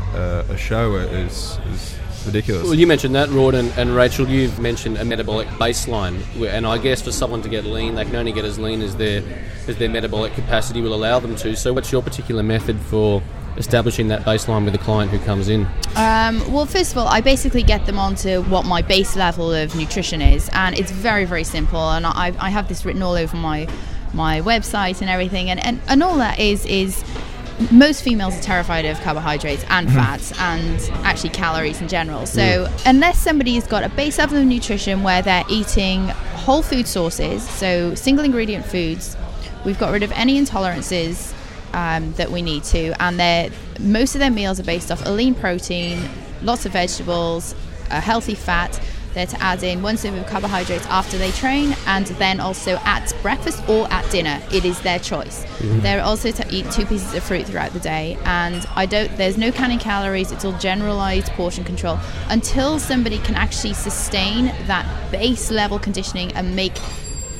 a, a show is, is ridiculous. Well, you mentioned that, Rod, and, and Rachel. You've mentioned a metabolic baseline, and I guess for someone to get lean, they can only get as lean as their as their metabolic capacity will allow them to. So, what's your particular method for establishing that baseline with a client who comes in? Um, well, first of all, I basically get them onto what my base level of nutrition is, and it's very, very simple. And I, I have this written all over my my website and everything. And, and, and all that is is most females are terrified of carbohydrates and fats and actually calories in general. So unless somebody's got a base level of nutrition where they're eating whole food sources, so single ingredient foods, we've got rid of any intolerances um, that we need to, and they're most of their meals are based off a lean protein, lots of vegetables, a healthy fat. They're to add in one serving of carbohydrates after they train, and then also at breakfast or at dinner. It is their choice. Mm-hmm. They're also to eat two pieces of fruit throughout the day, and I don't. There's no counting calories. It's all generalized portion control until somebody can actually sustain that base level conditioning and make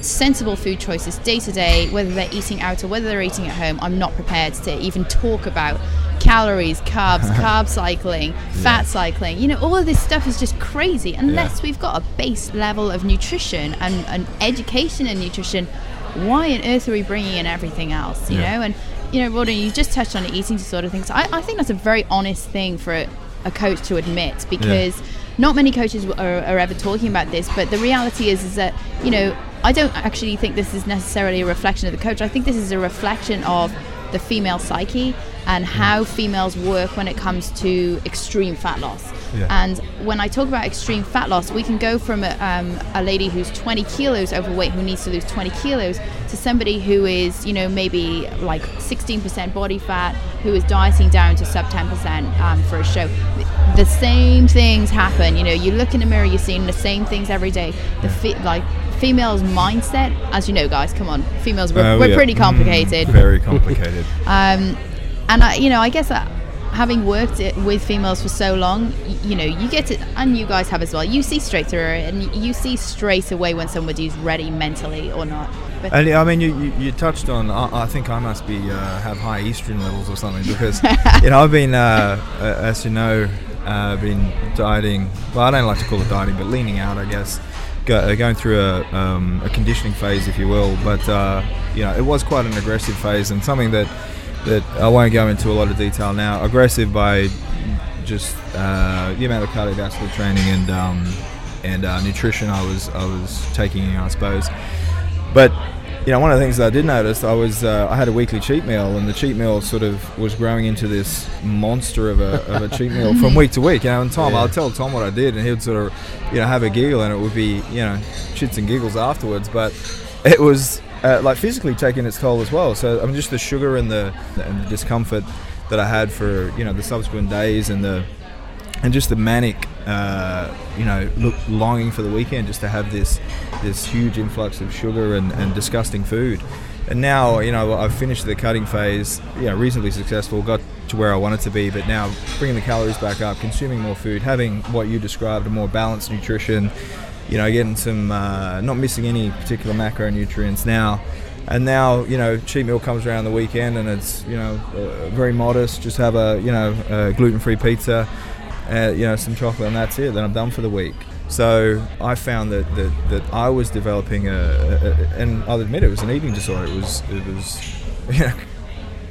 sensible food choices day to day, whether they're eating out or whether they're eating at home, I'm not prepared to even talk about calories, carbs, carb cycling, fat cycling. You know, all of this stuff is just crazy unless we've got a base level of nutrition and, and education in nutrition. Why on earth are we bringing in everything else? You Yeah. know, and you know, Rodney, you just touched on the eating disorder things. I, I think that's a very honest thing for a, a coach to admit because not many coaches are, are ever talking about this. But the reality is, is that you know, I don't actually think this is necessarily a reflection of the coach. I think this is a reflection of the female psyche and how females work when it comes to extreme fat loss. Yeah. And when I talk about extreme fat loss, we can go from a, um, a lady who's 20 kilos overweight who needs to lose 20 kilos to somebody who is, you know, maybe like 16% body fat, who is dieting down to sub 10% um, for a show. The same things happen. You know, you look in the mirror, you're seeing the same things every day. The fit, like females' mindset, as you know, guys, come on, females, we're, Oh, we're yeah. pretty Mm, complicated. very complicated. Um, and I, you know, I guess that having worked it with females for so long, y- you know, you get it, and you guys have as well. You see straight through and you see straight away when somebody's ready mentally or not. But And I mean, you, you, you touched on. I, I think I must be uh, have high estrogen levels or something because you know I've been, uh, uh, as you know, uh, been dieting. Well, I don't like to call it dieting, but leaning out, I guess. Go, going through a, um, a conditioning phase, if you will. But uh, you know, it was quite an aggressive phase and something that that I won't go into a lot of detail now. Aggressive by just uh, the amount of cardiovascular training and um, and uh, nutrition I was I was taking, I suppose. But you know, one of the things that I did notice, I was uh, I had a weekly cheat meal, and the cheat meal sort of was growing into this monster of a, of a cheat meal from week to week. You know, and Tom, Yeah. I'd tell Tom what I did, and he would sort of, you know, have a giggle, and it would be, you know, shits and giggles afterwards. But it was uh, like physically taking its toll as well. So I mean, just the sugar and the and the discomfort that I had for you know the subsequent days and the and just the manic, uh, you know, look, longing for the weekend just to have this this huge influx of sugar and, and disgusting food. And now, you know, I've finished the cutting phase, you know, reasonably successful, got to where I wanted to be, but now bringing the calories back up, consuming more food, having what you described, a more balanced nutrition, you know, getting some, uh, not missing any particular macronutrients now. And now, you know, cheat meal comes around the weekend and it's, you know, uh, very modest. Just have a, you know, a gluten-free pizza, uh, you know, some chocolate, and that's it. Then I'm done for the week. So I found that that, that I was developing a, a, a, and I'll admit it was an eating disorder. It was it was, you know,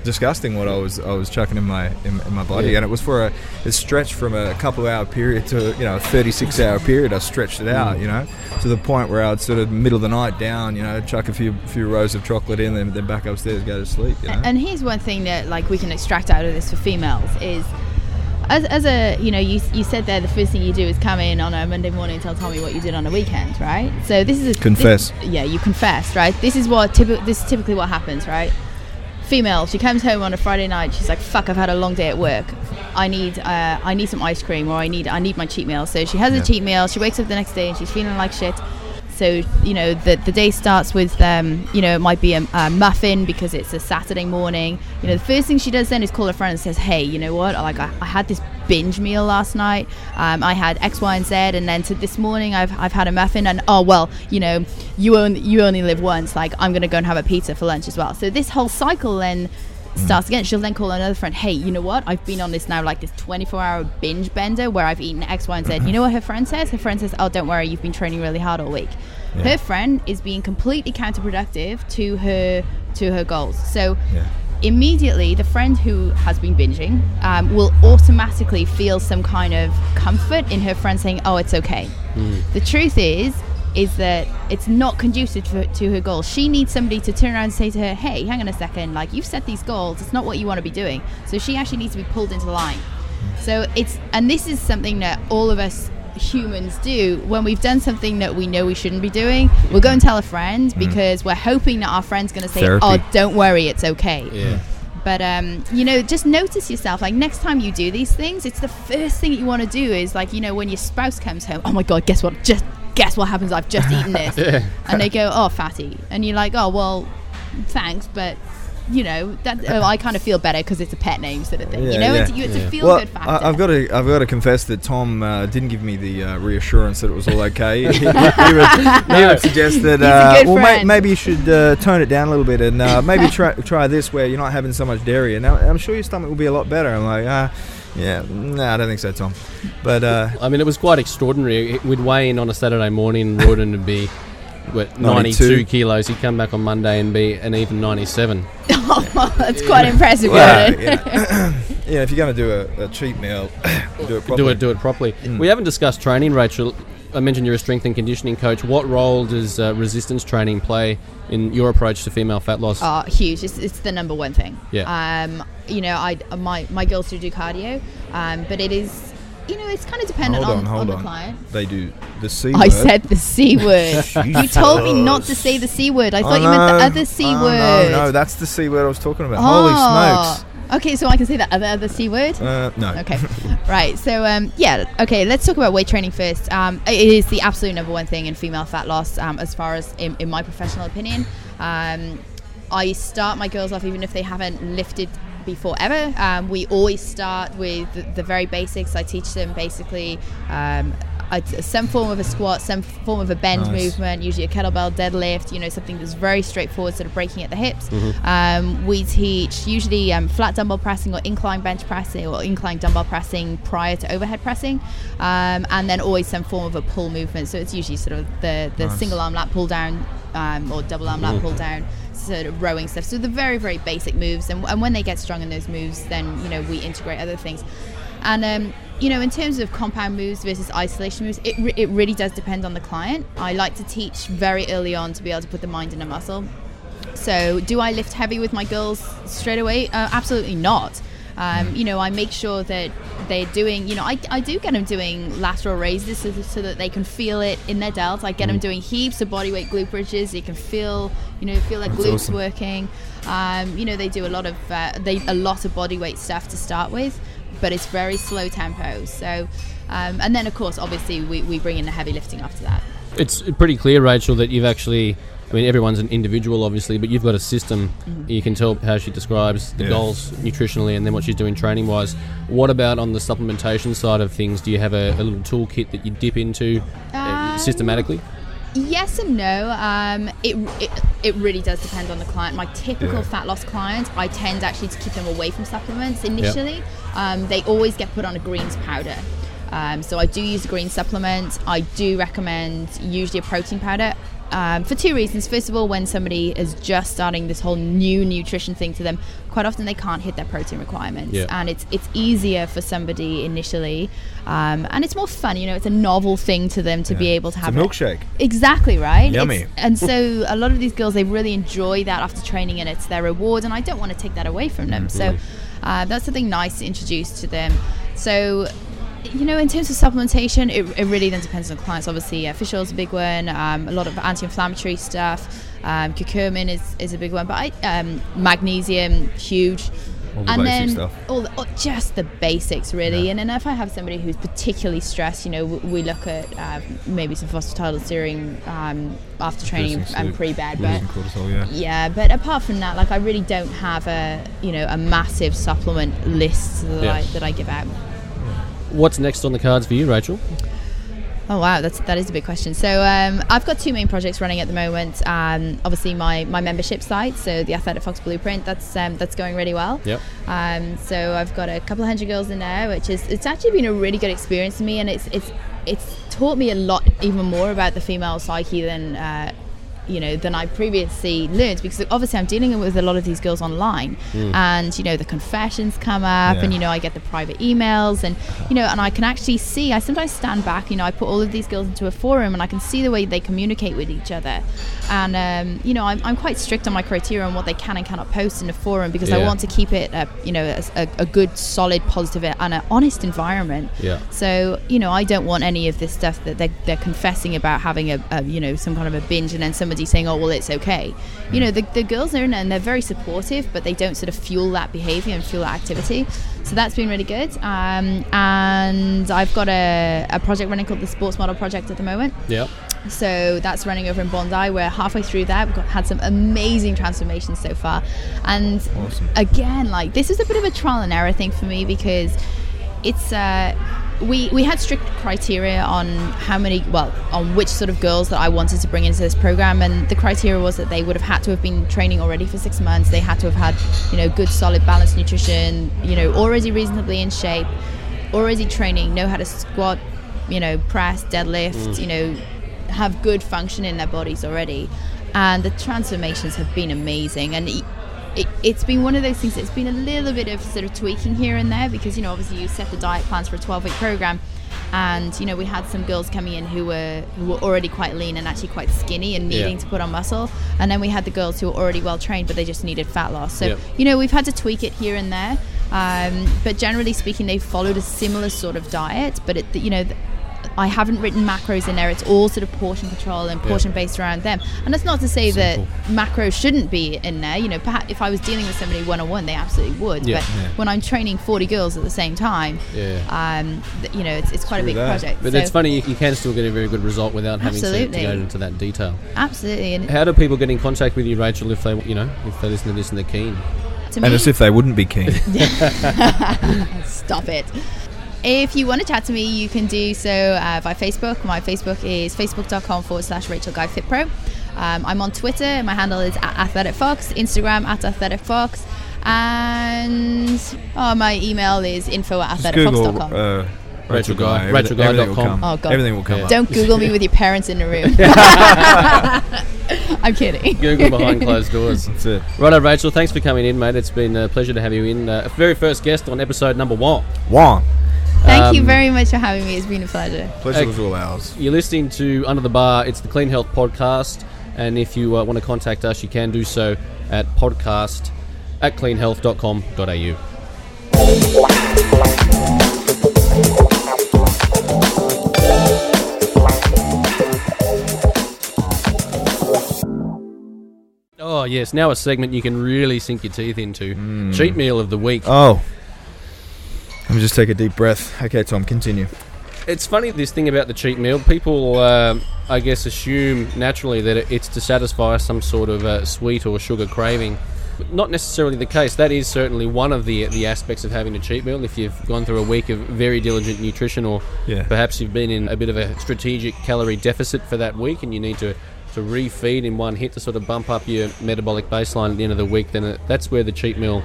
disgusting what I was I was chucking in my in, in my body, Yeah. and it was for a it stretched from a couple of hour period to you know a 36 hour period. I stretched it out, you know, to the point where I'd sort of middle of the night down, you know, chuck a few few rows of chocolate in, then then back upstairs, go to sleep. You know? And here's one thing that like we can extract out of this for females is as, as a you know you, you said there the first thing you do is come in on a Monday morning and tell Tommy what you did on a weekend right? So this is a, Confess. this- yeah you confess right? This is what typi- this is typically what happens right? Female she comes home on a Friday night she's like fuck I've had a long day at work. I need uh, I need some ice cream or I need I need my cheat meal. So she has Yeah. a cheat meal she wakes up the next day and she's feeling like shit so you know the the day starts with um, you know it might be a, a muffin because it's a Saturday morning. You know the first thing she does then is call her friend and says, "Hey, you know what? Like I, I had this binge meal last night. Um, I had X, Y, and Z, and then to this morning I've, I've had a muffin. And oh well, you know you only you only live once. Like I'm gonna go and have a pizza for lunch as well. So this whole cycle then Mm. starts again. She'll then call another friend, hey, you know what? I've been on this now, like this 24 hour binge bender where I've eaten X, Y, and Z. Mm-hmm. You know what her friend says? Her friend says, oh, don't worry, you've been training really hard all week. Her friend is being completely counterproductive to her to her goals. So Yeah. immediately, the friend who has been binging um, will automatically feel some kind of comfort in her friend saying, "Oh, it's okay." Mm. The truth is, is that it's not conducive to, to her goals. She needs somebody to turn around and say to her, "Hey, hang on a second. Like you've set these goals. It's not what you want to be doing." So she actually needs to be pulled into line. So it's and this is something that all of us humans do when we've done something that we know we shouldn't be doing. We'll go and tell a friend because we're hoping that our friend's going to say, Therapy. "Oh, don't worry, it's okay." Yeah. But um, you know, just notice yourself. Like next time you do these things, it's the first thing that you want to do is like you know when your spouse comes home. Oh my god, guess what? Just guess what happens? I've just eaten this, and they go, "Oh, fatty," and you're like, "Oh well, thanks," but you know that oh, I kind of feel better because it's a pet name sort of thing. you know, yeah. it's, you, it's Yeah. a feel Well, good factor. I, I've got to I've got to confess that Tom uh, didn't give me the uh, reassurance that it was all okay. he, he would, he would suggest that uh, well, may, maybe you should uh, tone it down a little bit and uh, maybe try try this where you're not having so much dairy. And now I'm sure your stomach will be a lot better. I'm like, ah, yeah, no, I don't think so, Tom. But uh, I mean, it was quite extraordinary. We'd weigh in on a Saturday morning, Rawdon would be what, 92. 92 kilos. He'd come back on Monday and be an even 97. That's quite impressive, well, Gordon. yeah. yeah, if you're going to do a, a cheat meal, do it properly. Do it, do it properly. We haven't discussed training, Rachel. I mentioned you're a strength and conditioning coach. What role does uh, resistance training play in your approach to female fat loss? Oh, huge! It's, it's the number one thing. Yeah. Um, you know, I my my girls do do cardio, um, but it is, you know, it's kind of dependent Hold on, on, hold the on. client. They do the C I word. I said the c word. you told me not to say the c word. I thought you meant the other c oh, word. No, no, that's the C word I was talking about. Oh. Holy smokes. Okay, so I can say the other other c word. Uh, no. Okay, right. So um, yeah, okay. Let's talk about weight training first. Um, it is the absolute number one thing in female fat loss, um, as far as in, in my professional opinion. Um, I start my girls off even if they haven't lifted before ever. Um, we always start with the, the very basics. I teach them basically. Um, some form of a squat, some form of a bend Nice. movement, usually a kettlebell deadlift, you know, something that's very straightforward, sort of breaking at the hips. Mm-hmm. Um, we teach usually um, flat dumbbell pressing or incline bench pressing or incline dumbbell pressing prior to overhead pressing, um, and then always some form of a pull movement. So it's usually sort of the, the Nice. single arm lat pull down um, or double arm lat pull down. Sort of rowing stuff. So the very, very basic moves, and, and when they get strong in those moves, then you know we integrate other things. And um, you know, in terms of compound moves versus isolation moves, it, re- it really does depend on the client. I like to teach very early on to be able to put the mind in a muscle. So, do I lift heavy with my girls straight away? Uh, absolutely not. Um, you know, I make sure that they're doing, you know, I, I do get them doing lateral raises so, so that they can feel it in their delts. I get them doing heaps of bodyweight glute bridges. You can feel, you know, feel like That's glutes awesome. working. Um, you know, they do a lot of uh, they a lot of bodyweight stuff to start with, but it's very slow tempo. So, um, and then of course, obviously, we, we bring in the heavy lifting after that. It's pretty clear, Rachel, that you've actually. I mean, everyone's an individual, obviously, but you've got a system. Mm-hmm. You can tell how she describes the Yeah. goals nutritionally and then what she's doing training wise. What about on the supplementation side of things? Do you have a, a little toolkit that you dip into uh, Um, systematically? Yes and no. Um, it, it it really does depend on the client. My typical Yeah. fat loss clients, I tend actually to keep them away from supplements initially. Um, they always get put on a greens powder. Um, so I do use a green supplement. I do recommend usually a protein powder. Um, for two reasons. First of all, when somebody is just starting this whole new nutrition thing to them, quite often they can't hit their protein requirements, Yeah. and it's it's easier for somebody initially, um, and it's more fun. You know, it's a novel thing to them to be able to have a it. milkshake. Exactly right. Yummy. It's- and so a lot of these girls they really enjoy that after training, and it's their reward. And I don't want to take that away from them. So uh, that's something nice to introduce to them. So. You know, in terms of supplementation, it, it really then depends on clients. Obviously, uh, fish oil is a big one. Um, a lot of anti-inflammatory stuff. Um, curcumin is, is a big one, but I, um, magnesium huge. All the and then stuff. all the, oh, just the basics really Yeah. and then if i have somebody who's particularly stressed you know w- we look at uh, maybe some phosphatidylserine um, after training Reducing and pre-bed but cortisol, yeah. yeah but apart from that like i really don't have a you know a massive supplement list that, Yeah. I, that i give out What's next on the cards for you, Rachel? Oh wow, that's that is a big question. So um, I've got two main projects running at the moment. Um, obviously, my, my membership site, so the Athletic Fox Blueprint, that's um, that's going really well. Yep. Um, so I've got a couple of hundred girls in there, which is it's actually been a really good experience for me, and it's it's it's taught me a lot even more about the female psyche than uh, you know than I previously learned because obviously I'm dealing with a lot of these girls online and you know the confessions come up Yeah. and you know I get the private emails and you know and I can actually see I sometimes stand back you know I put all of these girls into a forum and I can see the way they communicate with each other and um, you know I'm, I'm quite strict on my criteria on what they can and cannot post in a forum because I want to keep it a, you know a, a, good solid positive and an honest environment Yeah. so you know, I don't want any of this stuff that they're, they're confessing about having a, a you know some kind of a binge, and then somebody saying, "Oh, well, it's okay." You know, the, the girls are in and they're very supportive, but they don't sort of fuel that behavior and fuel that activity. So that's been really good. Um, and I've got a, a project running called the Sports Model Project at the moment. Yep. So that's running over in Bondi. We're halfway through that. We've got, had some amazing transformations so far. And Awesome. again, like this is a bit of a trial and error thing for me because it's uh, we we had strict criteria on how many well on which sort of girls that I wanted to bring into this program, and the criteria was that they would have had to have been training already for six months. They had to have had you know good, solid, balanced nutrition. You know, already reasonably in shape, already training, know how to squat, you know, press, deadlift, mm. you know, have good function in their bodies already. And the transformations have been amazing. And it, it's been one of those things that's been a little bit of sort of tweaking here and there because, you know, obviously you set the diet plans for a 12 week program. And you know we had some girls coming in who were who were already quite lean and actually quite skinny and needing Yeah. to put on muscle, and then we had the girls who were already well trained but they just needed fat loss. So Yep. you know we've had to tweak it here and there, um, but generally speaking, they've followed a similar sort of diet. But it, you know, I haven't written macros in there. It's all sort of portion control and portion based around them. And that's not to say Simple. that macros shouldn't be in there. You know, perhaps if I was dealing with somebody one on one, they absolutely would. Yeah. but Yeah. when I'm training 40 girls at the same time, Yeah. um, th- you know, it's, it's quite a big that. project. But So- it's funny, you, you can still get a very good result without having to, to Absolutely. go into that detail. Absolutely. And How do people get in contact with you, Rachel, if they, you know, if they listen to this and they're keen? to me, And as if they wouldn't be keen. Stop it. If you want to chat to me, you can do so uh, by Facebook. My Facebook is facebook.com forward slash Rachel Guy Fit Pro. Um, I'm on Twitter. My handle is at Athletic Fox. Instagram at Athletic Fox. And oh, my email is info at Just Google athleticfox.com. uh, Rachel Guy- Everything- RachelGuy.com. everything will come. Oh, God. Everything will come Yeah. up. Don't Google me with your parents in the room. I'm kidding. Google behind closed doors. That's it. Righto, Rachel, thanks for coming in, mate. It's been a pleasure to have you in. Uh, very first guest on episode number one. One. Thank you Um, very much for having me. It's been a pleasure. Pleasure Hey. was all ours. You're listening to Under the Bar. It's the Clean Health Podcast. And if you uh, want to contact us, you can do so at podcast at cleanhealth.com.au. Oh, yes. Now a segment you can really sink your teeth into. Cheat meal of the week. Oh. Let me just take a deep breath. Okay, Tom, continue. It's funny this thing about the cheat meal. People, um, I guess, assume naturally that it's to satisfy some sort of uh, sweet or sugar craving. But not necessarily the case. That is certainly one of the the aspects of having a cheat meal. If you've gone through a week of very diligent nutrition, or Yeah. perhaps you've been in a bit of a strategic calorie deficit for that week, and you need to to refeed in one hit to sort of bump up your metabolic baseline at the end of the week, then that's where the cheat meal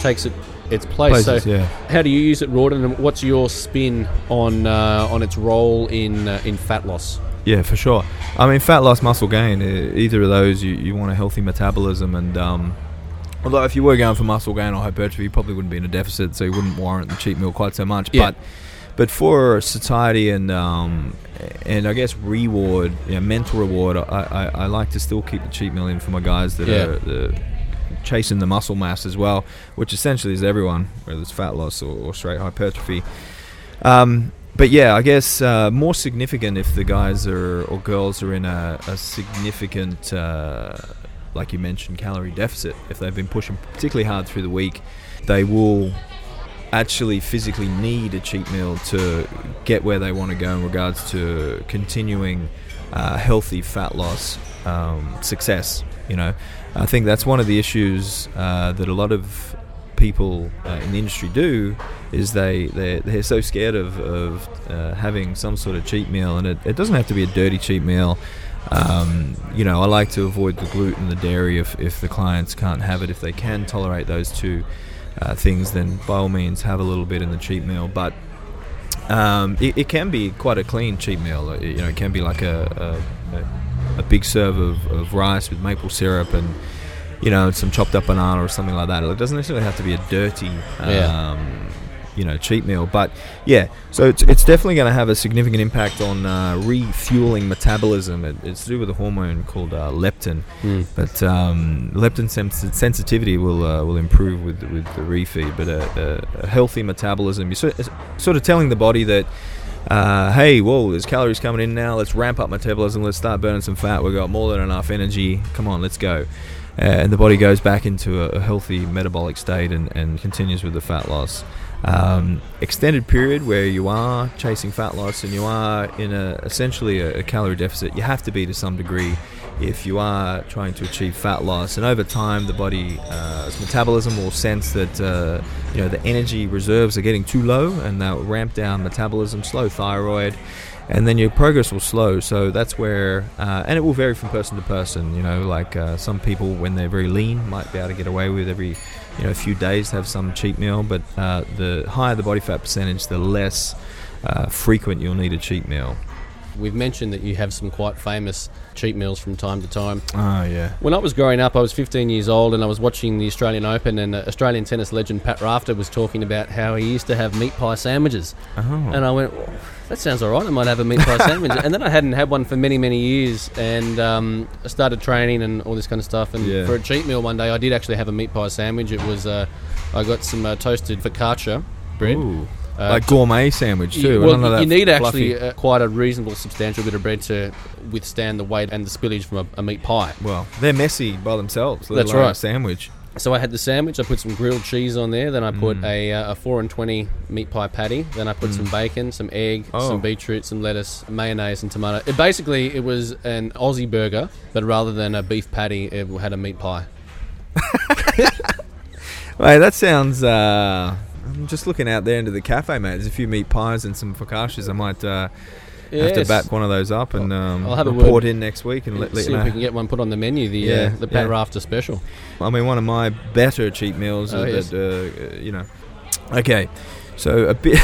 takes it its place. Places, so, yeah. how do you use it, Rawdon? And what's your spin on uh, on its role in uh, in fat loss? Yeah, for sure. I mean, fat loss, muscle gain. Either of those, you, you want a healthy metabolism, and um, although if you were going for muscle gain or hypertrophy, you probably wouldn't be in a deficit, so you wouldn't warrant the cheat meal quite so much. Yeah. But but for satiety and um, and I guess reward, yeah, mental reward, I, I, I like to still keep the cheat meal in for my guys that Yeah. are the, chasing the muscle mass as well, which essentially is everyone, whether it's fat loss or, or straight hypertrophy. Um, but yeah, I guess uh, more significant if the guys are or girls are in a, a significant, uh, like you mentioned, calorie deficit. If they've been pushing particularly hard through the week, they will actually physically need a cheat meal to get where they want to go in regards to continuing uh, healthy fat loss um, success. You know, I think that's one of the issues uh, that a lot of people uh, in the industry do is they they're, they're so scared of, of uh, having some sort of cheat meal, and it, it doesn't have to be a dirty cheat meal. Um, you know, I like to avoid the gluten, the dairy, if, if the clients can't have it. If they can tolerate those two uh, things, then by all means have a little bit in the cheat meal. But um, it, it, can be quite a clean cheat meal. It, you know, it can be like a, a, a big serve of, of rice with maple syrup and you know some chopped up banana or something like that. It doesn't necessarily have to be a dirty um, Yeah. you know cheat meal but yeah so it's, it's definitely going to have a significant impact on uh, refueling metabolism it, it's to do with a hormone called uh, leptin Mm. but um, leptin sens- sensitivity will uh, will improve with with the refeed but a, a, a healthy metabolism you're sort, sort of telling the body that uh, hey, whoa, there's calories coming in now. Let's ramp up metabolism. Let's start burning some fat. We've got more than enough energy. Come on, let's go. Uh, and the body goes back into a, a healthy metabolic state and, and continues with the fat loss. Um, extended period where you are chasing fat loss and you are in a essentially a, a calorie deficit, you have to be to some degree if you are trying to achieve fat loss. And over time, the body's metabolism will sense that uh, you know the energy reserves are getting too low, and they'll ramp down metabolism, slow thyroid, and then your progress will slow. So that's where, uh, and it will vary from person to person. You know, like uh, some people when they're very lean might be able to get away with every you know a few days have some cheat meal, but uh, the higher the body fat percentage, the less uh, frequent you'll need a cheat meal. We've mentioned that you have some quite famous cheat meals from time to time. Oh yeah. When I was growing up, I was 15 years old and I was watching the Australian Open, and uh, Australian tennis legend Pat Rafter was talking about how he used to have meat pie sandwiches. Oh. And I went, well, that sounds all right. I might have a meat pie sandwich. and then I hadn't had one for many, many years, and um, I started training and all this kind of stuff. And Yeah. for a cheat meal one day, I did actually have a meat pie sandwich. It was, uh, I got some uh, toasted focaccia bread. Ooh. Uh, like gourmet sandwich you- too. well, None you need fluffy- actually uh, quite a reasonable, substantial bit of bread to withstand the weight and the spillage from a, a meat pie. Well, they're messy by themselves. That's right. sandwich. So I had the sandwich. I put some grilled cheese on there. Then I put Mm. a, uh, a four and twenty meat pie patty. Then I put some bacon, some egg, Oh. some beetroot, some lettuce, mayonnaise, and tomato. It basically it was an Aussie burger, but rather than a beef patty, it had a meat pie. Wait, that sounds. Uh, I'm just looking out there into the cafe, mate. There's a few meat pies and some focaccias. I might uh, have to back one of those up and um, I'll have a report word- in next week and let, let See you if we can get one put on the menu. The Yeah, uh, the Pat yeah. Rafter special. I mean, one of my better cheap meals. Oh, yes. that, uh, you know. Okay, so a bit,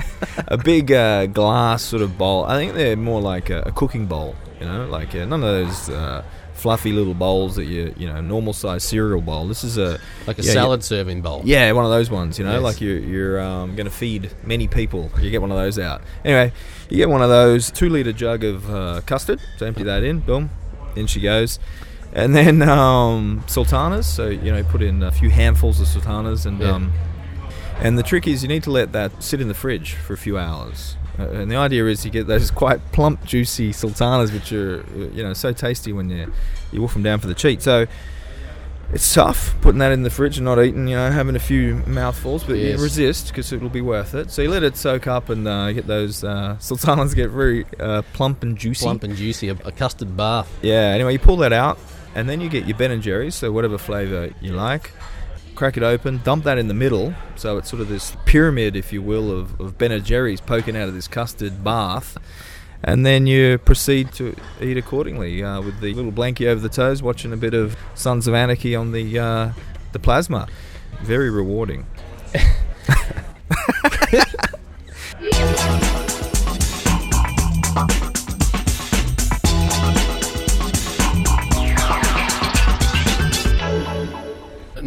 a big uh, glass sort of bowl. I think they're more like a, a cooking bowl. You know, like uh, none of those uh, fluffy little bowls that you you know normal size cereal bowl. This is a Like a yeah, salad serving bowl. Yeah, one of those ones. You know, Yes. like you're you're um, going to feed many people. You get one of those out. Anyway, you get one of those two liter jug of uh, custard. So empty that in. Boom, in she goes. And then um, sultanas. So you know, put in a few handfuls of sultanas, and Yeah. um, and the trick is you need to let that sit in the fridge for a few hours. Uh, and the idea is you get those quite plump, juicy sultanas, which are uh, you know so tasty when you you wolf them down for the cheat. So it's tough putting that in the fridge and not eating, you know, having a few mouthfuls, but Yes. you resist because it'll be worth it. So you let it soak up and uh, get those uh, sultanas get very uh, plump and juicy. Plump and juicy, a, a custard bath. Yeah. Anyway, you pull that out, and then you get your Ben and Jerry's, so whatever flavour you like. Crack it open, dump that in the middle, so it's sort of this pyramid, if you will, of, of Ben and Jerry's poking out of this custard bath. And then you proceed to eat accordingly uh, with the little blankie over the toes, watching a bit of Sons of Anarchy on the uh, the plasma. Very rewarding.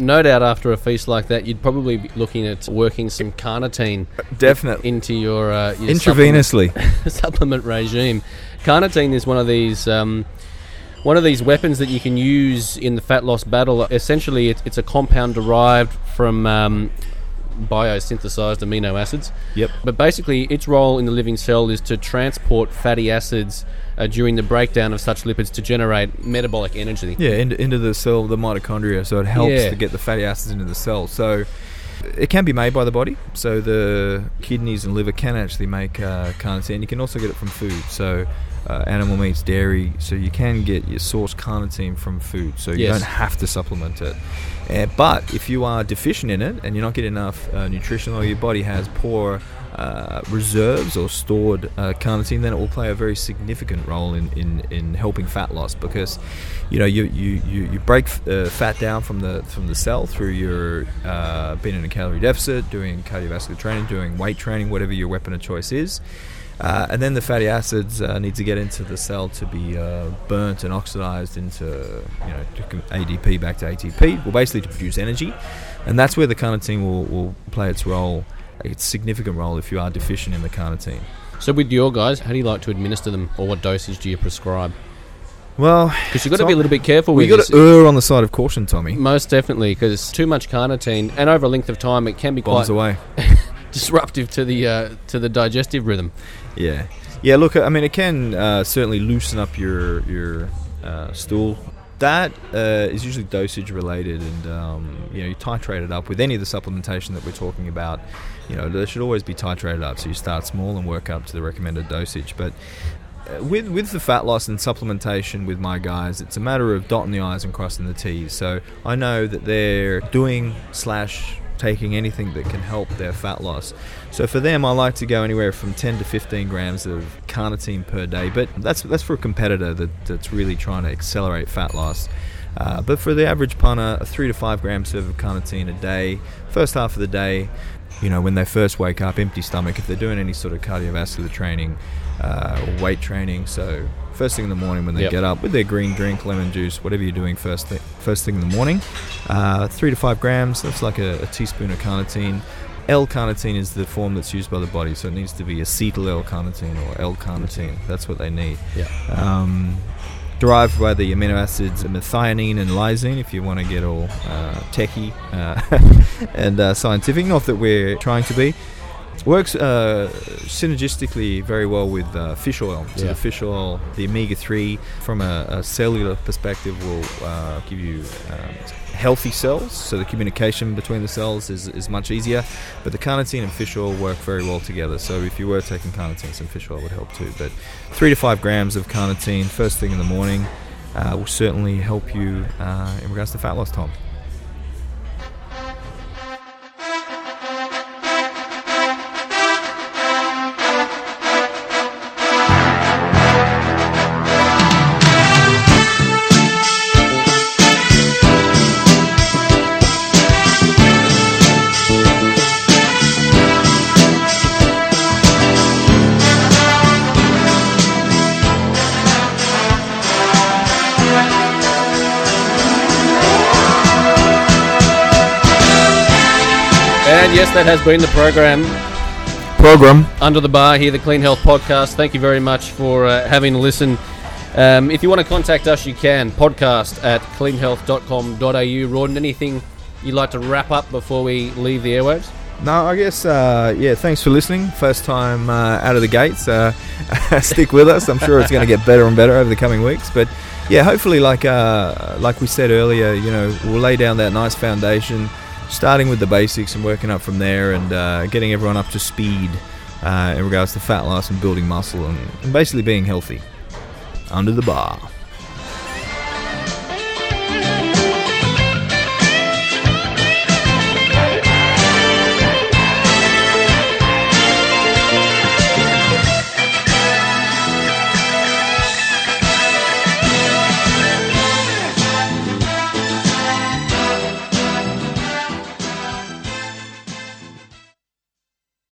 No doubt, after a feast like that, you'd probably be looking at working some carnitine Definitely. into your, uh, your Intravenously. supplement, supplement regime. Carnitine is one of these um, one of these weapons that you can use in the fat loss battle. Essentially, it's, it's a compound derived from um, biosynthesized amino acids. Yep. But basically, its role in the living cell is to transport fatty acids uh, during the breakdown of such lipids to generate metabolic energy. Yeah, into, into the cell, the mitochondria, so it helps Yeah. to get the fatty acids into the cell. So, it can be made by the body. So the kidneys and liver can actually make uh, carnitine. You can also get it from food. So uh, animal meats, dairy. So you can get your source carnitine from food. So you Yes. don't have to supplement it. Uh, but if you are deficient in it and you're not getting enough uh, nutrition or your body has poor uh, reserves or stored uh, carnitine, then it will play a very significant role in, in, in helping fat loss because you know you, you, you, you break uh, fat down from the from the cell through your uh, being in a calorie deficit, doing cardiovascular training, doing weight training, whatever your weapon of choice is. Uh, and then the fatty acids need to get into the cell to be burnt and oxidized into, you know, ADP back to ATP, well, basically to produce energy. And that's where the carnitine will, will play its role, its significant role if you are deficient in the carnitine. So with your guys, how do you like to administer them, or what dosage do you prescribe? Well, Because you've got to be a little bit careful with got to err on the side of caution, Tommy. Most definitely, because too much carnitine, and over a length of time, it can be Bombs quite away. disruptive to the uh, to the digestive rhythm. Yeah, yeah. Look, I mean, it can uh, certainly loosen up your your uh, stool. That uh, is usually dosage related, and um, you know you titrate it up with any of the supplementation that we're talking about. You know, they should always be titrated up, so you start small and work up to the recommended dosage. But uh, with with the fat loss and supplementation with my guys, it's a matter of dotting the i's and crossing the t's. So I know that they're doing slash taking anything that can help their fat loss. So for them, I like to go anywhere from 10 to 15 grams of carnitine per day. But that's that's for a competitor that, that's really trying to accelerate fat loss. Uh, but for the average punter, a three to five gram serve of carnitine a day, first half of the day, you know, when they first wake up, empty stomach, if they're doing any sort of cardiovascular training uh, or weight training. So first thing in the morning when they Yep. get up with their green drink, lemon juice, whatever you're doing first first thing in the morning, uh, three to five grams. That's like a, a teaspoon of carnitine. L-carnitine is the form that's used by the body, so it needs to be acetyl L-carnitine or L-carnitine. That's what they need. Yeah. Um, derived by the amino acids methionine and lysine, if you want to get all uh, techie uh, and uh, scientific. Not that we're trying to be. Works uh, synergistically very well with uh, fish oil. So Yeah. the fish oil, the omega-3, from a, a cellular perspective, will uh, give you um, healthy cells. So the communication between the cells is, is much easier. But the carnitine and fish oil work very well together. So if you were taking carnitine, some fish oil would help too. But three to five grams of carnitine first thing in the morning uh, will certainly help you uh, in regards to fat loss, Tom. That has been the program. Program. Under the Bar here, the Clean Health Podcast. Thank you very much for uh, having a listen. Um, if you want to contact us, you can. Podcast at cleanhealth.com.au. Rawdon, anything you'd like to wrap up before we leave the airwaves? No, I guess, uh, yeah, thanks for listening. First time uh, out of the gates. Uh, stick with us. I'm sure it's going to get better and better over the coming weeks. But yeah, hopefully, like uh, like we said earlier, you know, we'll lay down that nice foundation, starting with the basics and working up from there and uh, getting everyone up to speed uh, in regards to fat loss and building muscle and, and basically being healthy. Under the bar.